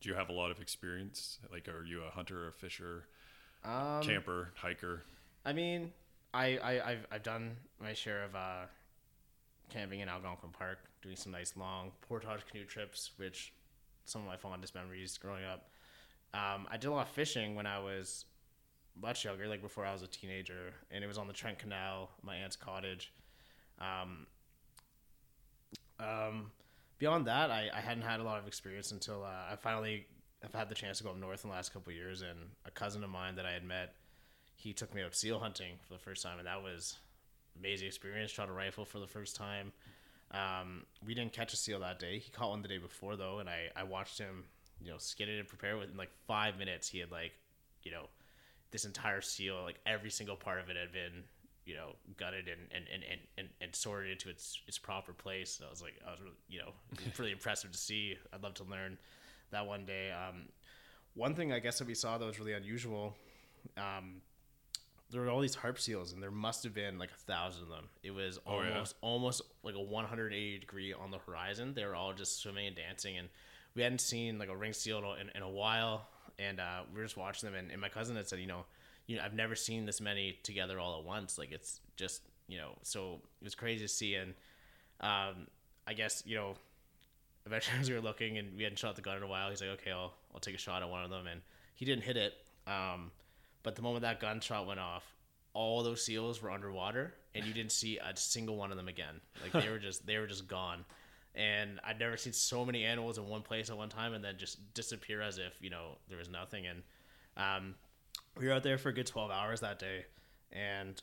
Speaker 1: Do you have a lot of experience? Like, are you a hunter, a fisher,
Speaker 2: Um,
Speaker 1: camper, hiker?
Speaker 2: I mean, I, I I've I've done my share of uh, camping in Algonquin Park, doing some nice long portage canoe trips, which some of my fondest memories growing up. Um, I did a lot of fishing when I was much younger, like before I was a teenager, and it was on the Trent Canal, my aunt's cottage. Um, um, beyond that, I, I hadn't had a lot of experience until uh, I finally have had the chance to go up north in the last couple of years, and a cousin of mine that I had met he took me out seal hunting for the first time, and that was amazing experience. Shot a rifle for the first time. Um, we didn't catch a seal that day. He caught one the day before though, and I, I watched him, you know, skin it and prepare it within like five minutes. He had like, you know, this entire seal, like every single part of it had been, you know, gutted and and, and, and, and, sorted into its its proper place. So I was like, I was really, you know, really impressive to see. I'd love to learn that one day. Um, one thing I guess that we saw that was really unusual. Um, there were all these harp seals, and there must have been like a thousand of them. It was
Speaker 1: Oh, yeah.
Speaker 2: almost almost like a 180 degree on the horizon. They were all just swimming and dancing, and we hadn't seen like a ring seal in, in a while. And uh, we were just watching them, and, and my cousin had said, you know, you know, I've never seen this many together all at once. Like it's just you know, so it was crazy to see. And um, I guess you know, eventually as we were looking and we hadn't shot the gun in a while, he's like, okay, I'll I'll take a shot at one of them, and he didn't hit it. Um, but the moment that gunshot went off, all those seals were underwater, and you didn't see a single one of them again. Like they were just they were just gone. And I'd never seen so many animals in one place at one time, and then just disappear as if you know there was nothing. And um, we were out there for a good twelve hours that day, and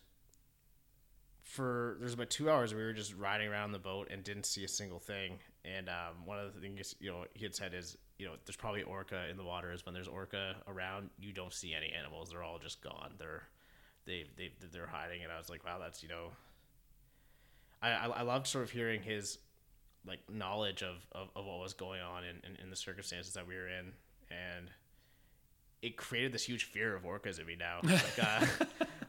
Speaker 2: for there's about two hours we were just riding around the boat and didn't see a single thing. And um, one of the things you know he had said is you know there's probably orca in the waters. When there's orca around, you don't see any animals. They're all just gone. They're they they they're hiding. And I was like, wow, that's you know. I I, I loved sort of hearing his like knowledge of, of, of what was going on in, in, in the circumstances that we were in and it created this huge fear of orcas in me now because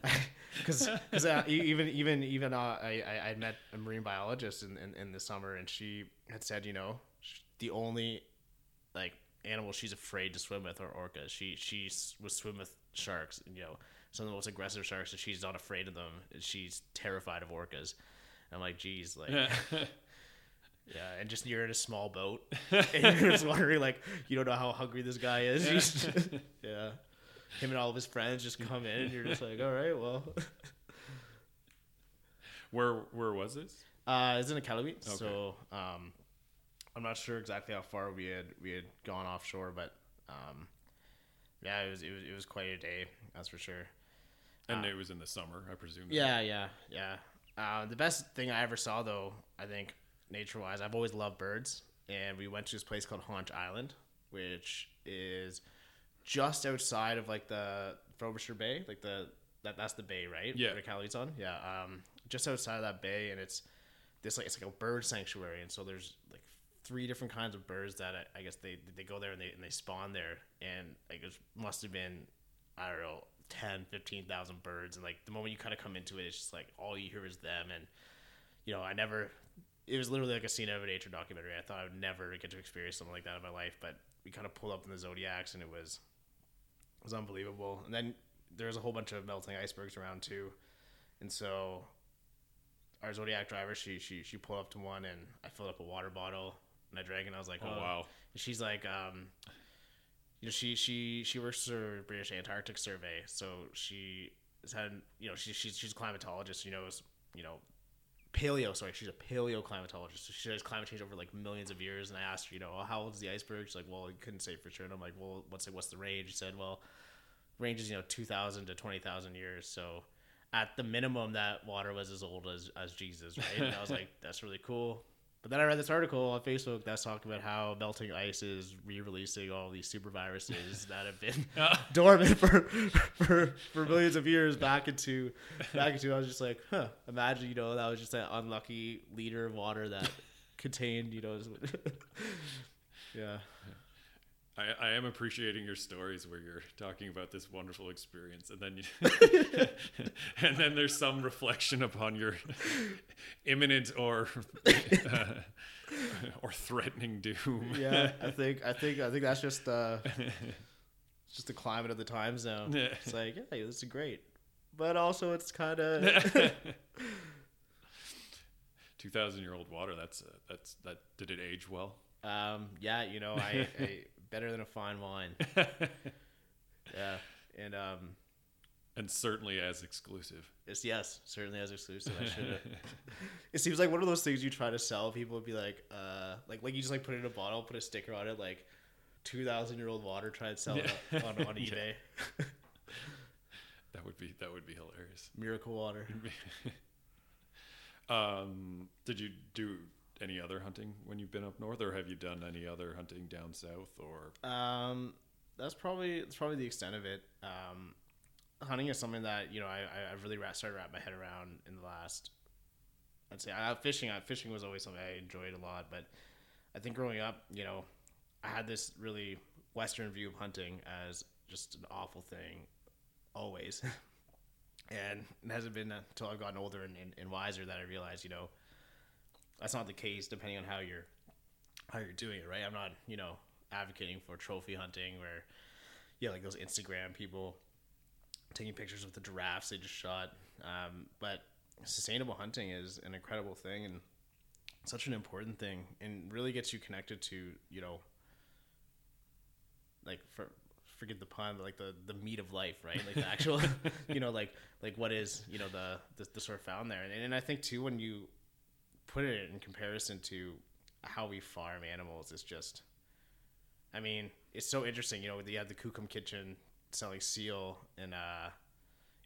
Speaker 2: like, because uh, even even even uh, I I met a marine biologist in, in in the summer and she had said you know the only like animal she's afraid to swim with are orcas she she would swim with sharks and you know some of the most aggressive sharks and she's not afraid of them. She's terrified of orcas. I'm like geez like yeah, and just you're in a small boat, and you're just wondering, like, you don't know how hungry this guy is. Just- yeah, him and all of his friends just come in, and you're just like, all right, well,
Speaker 1: Where where was this?
Speaker 2: uh, it's in a Iqaluit, so um, I'm not sure exactly how far we had we had gone offshore, but um, yeah, it was it was it was quite a day. That's for sure.
Speaker 1: And it was in the summer, I presume.
Speaker 2: Yeah, yeah, yeah. Uh, the best thing I ever saw, though, I think nature wise, I've always loved birds, and we went to this place called Haunch Island, which is just outside of like the Frobisher Bay, like the that that's the bay, right?
Speaker 1: Yeah.
Speaker 2: Where Cali's on. Yeah. Um, just outside of that bay, and it's this like it's like a bird sanctuary, and so there's like three different kinds of birds that I, I guess they they go there and they and they spawn there, and like it must have been I don't know 10, 15,000 birds, and like the moment you kind of come into it, it's just like all you hear is them, and you know I never. It was literally like a scene out of a nature documentary. I thought I would never get to experience something like that in my life, but we kind of pulled up in the Zodiacs, and it was it was unbelievable. And then there's a whole bunch of melting icebergs around too, and so our Zodiac driver, she she she pulled up to one, and I filled up a water bottle, and I drank, and I was like,
Speaker 1: Oh, wow.
Speaker 2: And she's like, um, you know, she she she works for British Antarctic Survey, so she has had, you know, she, she's she's a climatologist. She knows, you know, paleo. Sorry, she's a paleoclimatologist. So she studies climate change over like millions of years. And I asked her, you know, well, how old is the iceberg? She's like, well, I couldn't say for sure. And I'm like, well, what's the, what's the range? She said, well, range is you know two thousand to twenty thousand years. So at the minimum, that water was as old as as Jesus, right? And I was like, that's really cool. But then I read this article on Facebook that's talking about how melting ice is re-releasing all these super viruses that have been dormant for, for for millions of years back into back into. I was just like, huh. Imagine you know that was just an unlucky liter of water that contained you know. yeah.
Speaker 1: I, I am appreciating your stories where you're talking about this wonderful experience, and then you, and then there's some reflection upon your imminent or uh, or threatening doom.
Speaker 2: yeah, I think I think I think that's just uh, just the climate of the times now. It's like, yeah, this is great, but also it's kind of
Speaker 1: Two thousand year old water. That's uh, that's that. Did it age well?
Speaker 2: um, yeah, you know, I, I better than a fine wine. Yeah, and um,
Speaker 1: and certainly as exclusive.
Speaker 2: it's yes, certainly as exclusive. I should. it seems like one of those things you try to sell. People would be like, uh, like like you just like put it in a bottle, put a sticker on it, like two thousand year old water. Try and sell it on on
Speaker 1: Yeah.
Speaker 2: eBay.
Speaker 1: That would be that would be hilarious.
Speaker 2: Miracle water.
Speaker 1: um, did you do any other hunting when you've been up north, or have you done any other hunting down south? Or
Speaker 2: Um, that's probably that's probably the extent of it. Um, hunting is something that you know I I've really started to wrap my head around in the last. I'd say I, fishing. I, fishing was always something I enjoyed a lot, but I think growing up, you know, I had this really Western view of hunting as just an awful thing, always. and it hasn't been until I've gotten older and, and, and wiser that I realized, you know, that's not the case depending on how you're how you're doing it, right? I'm not, you know, advocating for trophy hunting where yeah, like those Instagram people taking pictures with the giraffes they just shot. Um, but sustainable hunting is an incredible thing and such an important thing and really gets you connected to, you know, like for forgive the pun, but like the the meat of life, right? Like the actual, you know, like like what is you know the the, the sort of found there, and, and I think too when you put it in comparison to how we farm animals, it's just, I mean, it's so interesting. You know, you have the Kukum Kitchen selling seal in uh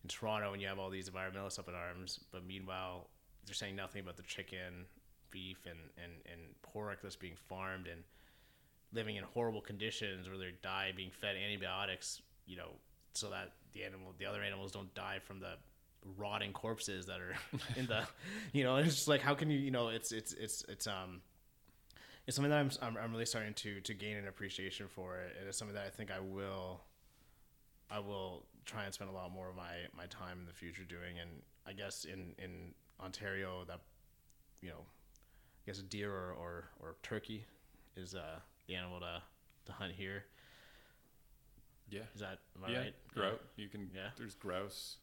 Speaker 2: in Toronto, and you have all these environmentalists up in arms, but meanwhile they're saying nothing about the chicken, beef, and and and pork that's being farmed and living in horrible conditions where they die being fed antibiotics, you know, so that the animal, the other animals don't die from the rotting corpses that are in the, you know, it's just like, how can you, you know, it's, it's, it's, it's, um, it's something that I'm, I'm, I'm really starting to, to gain an appreciation for it. And it's something that I think I will, I will try and spend a lot more of my, my time in the future doing. And I guess in, in Ontario that, you know, I guess a deer or, or, or turkey is, uh, the animal to, to hunt here.
Speaker 1: yeah,
Speaker 2: Is that am I
Speaker 1: yeah,
Speaker 2: right?
Speaker 1: grouse. You can.
Speaker 2: Yeah.
Speaker 1: There's grouse.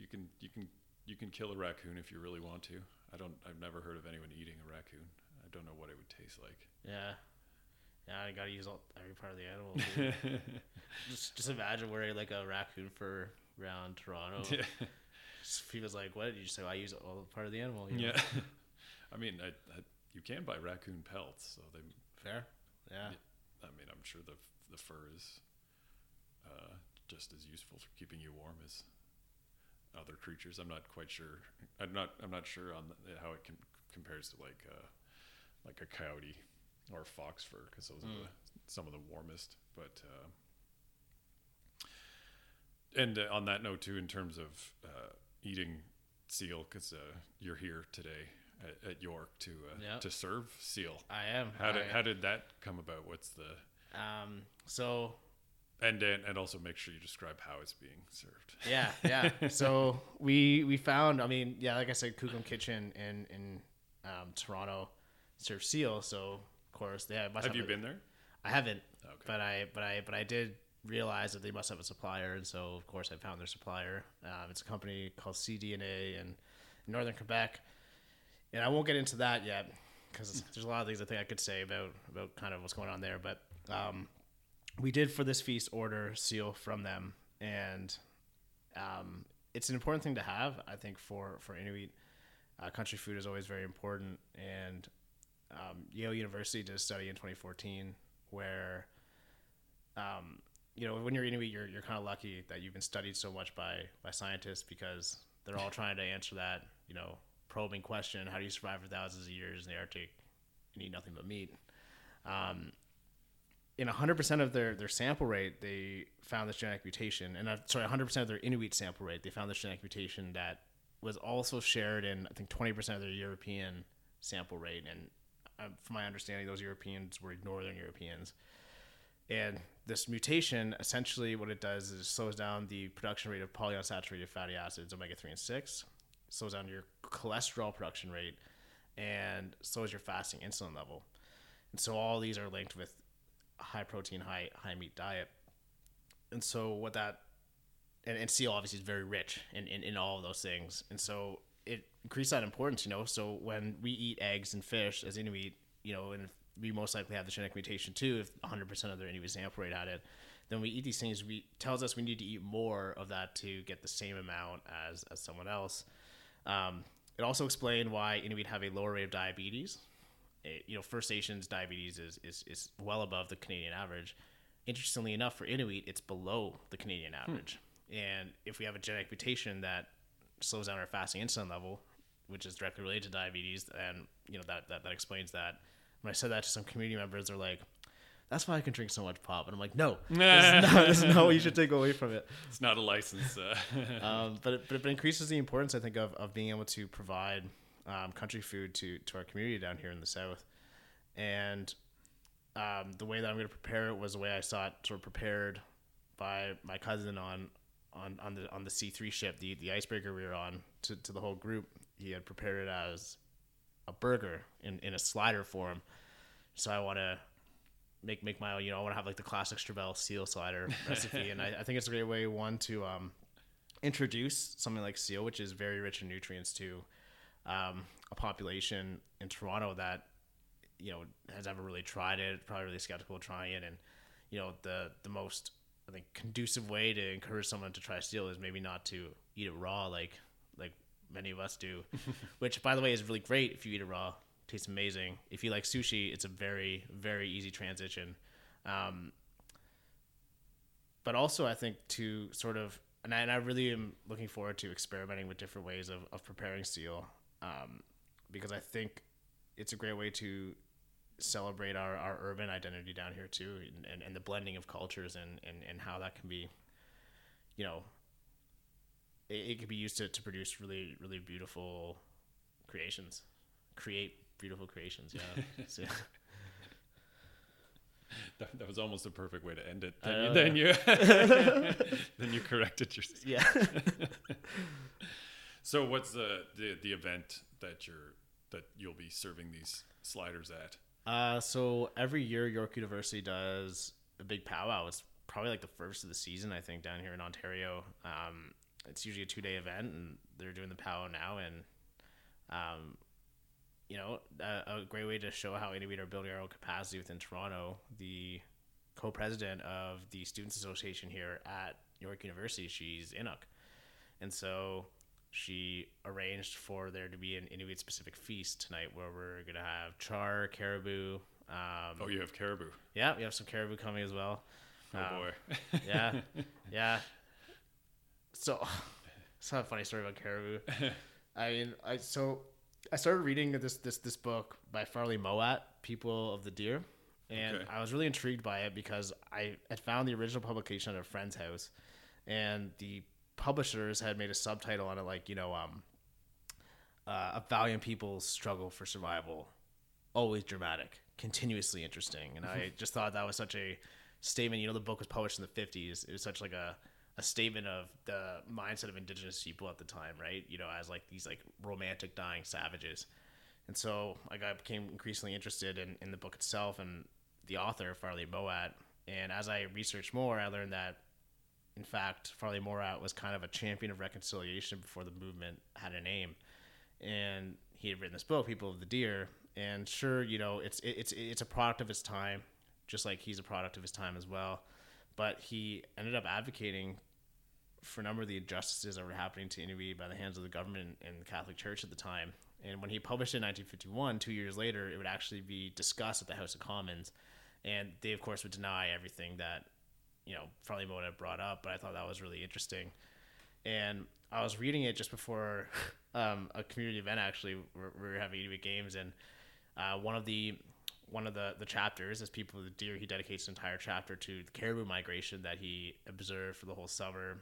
Speaker 1: You can you can you can kill a raccoon if you really want to. I don't. I've never heard of anyone eating a raccoon. I don't know what it would taste like.
Speaker 2: Yeah. Yeah, I gotta use all, every part of the animal. just, just imagine wearing like a raccoon fur around Toronto.
Speaker 1: yeah.
Speaker 2: People's like, "What did you say? I use all part of the animal." you know?
Speaker 1: yeah. I mean, I, I, you can buy raccoon pelts, so they.
Speaker 2: fair. Yeah,
Speaker 1: I mean, I'm sure the the fur is uh, just as useful for keeping you warm as other creatures. I'm not quite sure. I'm not. I'm not sure on the, how it com- compares to like uh, like a coyote or a fox fur because those are the, some of the warmest. But uh, and uh, on that note too, in terms of uh, eating seal, because uh, you're here today at, at York to uh,
Speaker 2: Yeah.
Speaker 1: to serve seal.
Speaker 2: I am.
Speaker 1: How did how did that come about? What's the
Speaker 2: um, so
Speaker 1: and and, and also make sure you describe how it's being served.
Speaker 2: yeah, yeah. so we we found. I mean, yeah, like I said, Kukum Kitchen in in um, Toronto serves seal. So of course they have.
Speaker 1: Have you
Speaker 2: a-
Speaker 1: been there?
Speaker 2: I haven't.
Speaker 1: Okay.
Speaker 2: But I but I but I did realize that they must have a supplier, and so of course I found their supplier. Um, it's a company called CDNA in Northern Quebec, and I won't get into that yet because there's a lot of things I think I could say about about kind of what's going on there. But um, we did for this feast order seal from them, and um, it's an important thing to have. I think for for Inuit, uh, country food is always very important, and um, Yale University did a study in 2014 where, um, you know, when you're Inuit, you're, you're kind of lucky that you've been studied so much by, by scientists because they're all trying to answer that, you know, probing question how do you survive for thousands of years in the Arctic and eat nothing but meat? Um, in 100% of their, their sample rate, they found this genetic mutation. And uh, sorry, 100% of their Inuit sample rate, they found this genetic mutation that was also shared in, I think, 20% of their European sample rate. And uh, from my understanding, those Europeans were Northern Europeans. And this mutation, essentially, what it does is it slows down the production rate of polyunsaturated fatty acids, omega 3 and 6, slows down your cholesterol production rate, and slows your fasting insulin level. And so all these are linked with high protein, high high meat diet. And so what that and, and seal obviously is very rich in, in, in all of those things. And so it increased that importance, you know. So when we eat eggs and fish as Inuit, you know, and we most likely have the genetic mutation too, if 100% of their Inuit sample rate had it, then we eat these things, we tells us we need to eat more of that to get the same amount as, as someone else. Um, it also explained why Inuit have a lower rate of diabetes. You know, First Nations diabetes is, is, is well above the Canadian average. Interestingly enough, for Inuit, it's below the Canadian average. And if we have a genetic mutation that slows down our fasting insulin level, which is directly related to diabetes, and you know that, that that explains that. When I said that to some community members, they're like, "That's why I can drink so much pop," and I'm like, "No, this is not, this is not what you should take away from it."
Speaker 1: It's not a license. Uh,
Speaker 2: um, but, it, but it increases the importance, I think, of, of being able to provide um, country food to, to our community down here in the South. And um, the way that I'm going to prepare it was the way I saw it sort of prepared by my cousin on on, on the on the C3 ship, the, the icebreaker we were on, to, to the whole group. He had prepared it as a burger in, in a slider form. So I want to make make my own, you know, I want to have like the classic Stribbell seal slider recipe. And I, I think it's a great way, one, to um, introduce something like seal, which is very rich in nutrients, to um, a population in Toronto that you know has ever really tried it, probably really skeptical of trying it, and you know the the most I think conducive way to encourage someone to try seal is maybe not to eat it raw like like many of us do, which by the way is really great if you eat it raw. Tastes amazing. If you like sushi, it's a very very easy transition. Um, but also I think to sort of and I, and I really am looking forward to experimenting with different ways of, of preparing seal um, because I think it's a great way to celebrate our, our urban identity down here too and, and, and the blending of cultures and, and, and how that can be you know it, it can be used to, to produce really really beautiful creations create beautiful creations yeah so,
Speaker 1: that, that was almost a perfect way to end it. Then,
Speaker 2: know,
Speaker 1: you, then you then you corrected yourself.
Speaker 2: yeah
Speaker 1: So what's the, the the event that you're that you'll be serving these sliders at?
Speaker 2: Uh, so every year York University does a big powwow. It's probably like the first of the season, I think, down here in Ontario. Um, it's usually a two day event, and they're doing the powwow now. And, um, you know, a, a great way to show how Inuit are building our own capacity within Toronto. The co president of the Students Association here at York University, she's Inuk. And so she arranged for there to be an Inuit specific feast tonight where we're going to have char, caribou. Um,
Speaker 1: Oh, you have caribou.
Speaker 2: yeah, we have some caribou coming as well.
Speaker 1: Oh
Speaker 2: Um,
Speaker 1: boy.
Speaker 2: yeah, yeah. So, it's not a funny story about caribou. I mean, I so I started reading this this this book by Farley Mowat, People of the Deer, and
Speaker 1: Okay.
Speaker 2: I was really intrigued by it because I had found the original publication at a friend's house, and the publishers had made a subtitle on it like you know um, uh, a valiant people's struggle for survival, always dramatic, continuously interesting, and I just thought that was such a statement. You know, the book was published in the '50s. It was such like a a statement of the mindset of indigenous people at the time, right? You know, as like these like romantic dying savages. And so I got became increasingly interested in, in the book itself and the author, Farley Mowat. And as I researched more, I learned that in fact, Farley Mowat was kind of a champion of reconciliation before the movement had a name. And he had written this book, People of the Deer. And sure, you know, it's it's it's a product of his time, just like he's a product of his time as well. But he ended up advocating for a number of the injustices that were happening to Inuit by the hands of the government and the Catholic Church at the time. And when he published it in 1951, two years later, it would actually be discussed at the House of Commons. And they, of course, would deny everything that, you know, Mowat had brought up. But I thought that was really interesting. And I was reading it just before um, a community event, actually, we were having Inuit games. And uh, one of the one of the, the chapters, is People the Deer, he dedicates an entire chapter to the caribou migration that he observed for the whole summer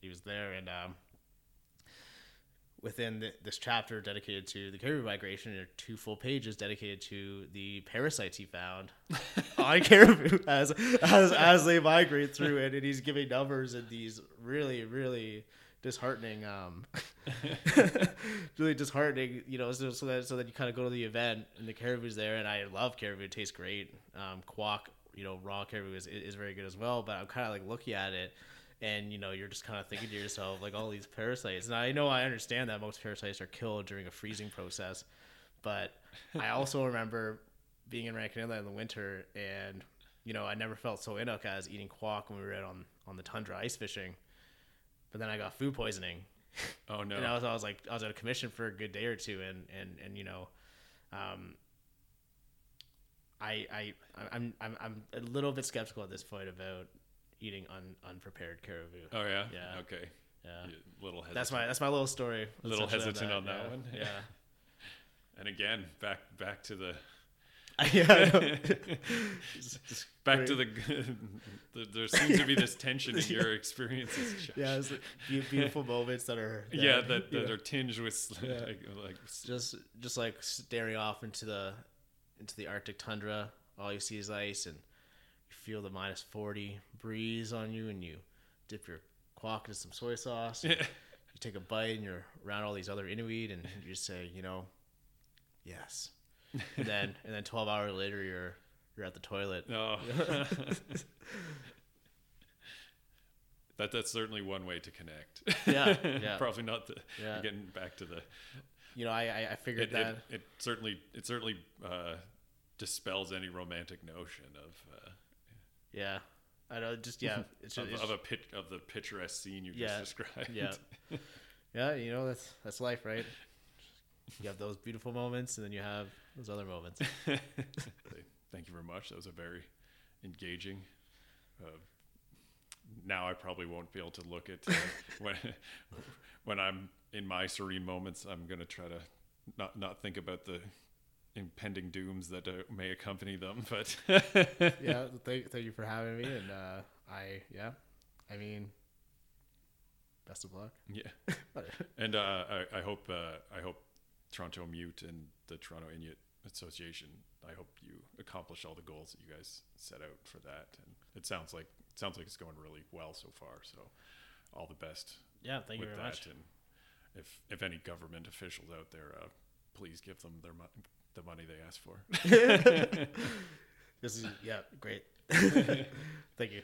Speaker 2: he was there and um, within the, this chapter dedicated to the caribou migration there are two full pages dedicated to the parasites he found on caribou as, as as they migrate through it and he's giving numbers and these really really disheartening um really disheartening you know so, so that so that you kind of go to the event and the caribou's there and i love caribou it tastes great. Um quaq you know raw caribou is, is very good as well but i'm kind of like looking at it and you know you're just kind of thinking to yourself like all these parasites and i know i understand that most parasites are killed during a freezing process but i also remember being in rankin inlet in the winter and you know i never felt so inuk as eating quaq when we were out on on the tundra ice fishing but then i got food poisoning
Speaker 1: Oh no.
Speaker 2: and I was, I was like, I was at a commission for a good day or two, and and and you know, um, I I I'm I'm I'm a little bit skeptical at this point about eating un, unprepared caribou.
Speaker 1: oh yeah.
Speaker 2: Yeah.
Speaker 1: Okay.
Speaker 2: Yeah,
Speaker 1: You- Little hesitant.
Speaker 2: that's my that's my little story.
Speaker 1: A little hesitant on that
Speaker 2: yeah.
Speaker 1: one.
Speaker 2: Yeah,
Speaker 1: And again, back back to the
Speaker 2: yeah.
Speaker 1: Back to the, the. There seems to be this tension in your experiences. Josh.
Speaker 2: yeah, it's like beautiful moments that are
Speaker 1: yeah, that, that
Speaker 2: yeah.
Speaker 1: are tinged with
Speaker 2: Yeah.
Speaker 1: like, like
Speaker 2: just just like staring off into the into the Arctic tundra. All you see is ice, and you feel the minus forty breeze on you, and you dip your quaq into some soy sauce. and you take a bite, and you're around all these other Inuit, and you just say, you know, yes. And then and then twelve hours later, you're you're at the toilet.
Speaker 1: no. that that's certainly one way to connect.
Speaker 2: Yeah, yeah.
Speaker 1: Probably not the
Speaker 2: Yeah.
Speaker 1: getting back to the.
Speaker 2: You know, I I, I figured
Speaker 1: It,
Speaker 2: that.
Speaker 1: it, it certainly it certainly uh, dispels any romantic notion of. Uh,
Speaker 2: yeah, I know. Just yeah, it's
Speaker 1: of,
Speaker 2: just,
Speaker 1: of a pit of the picturesque scene you
Speaker 2: Yeah,
Speaker 1: just described.
Speaker 2: yeah. yeah, you know that's that's life, right? You have those beautiful moments, and then you have those other moments.
Speaker 1: Thank you very much. That was a very engaging. Uh, now I probably won't be able to look at uh, when when I'm in my serene moments. I'm gonna try to not not think about the impending dooms that uh, may accompany them. But
Speaker 2: yeah, thank, thank you for having me, and uh, I yeah, I mean, best of luck.
Speaker 1: yeah, and uh, I, I hope uh, I hope Torontomiut and the Toronto Inuit Association. I hope you accomplish all the goals that you guys set out for that. And it sounds like it sounds like it's going really well so far. So all the best
Speaker 2: Yeah, thank you very
Speaker 1: that.
Speaker 2: much.
Speaker 1: And if if any government officials out there, uh, please give them their mo- the money they asked for.
Speaker 2: This is yeah, great. thank you.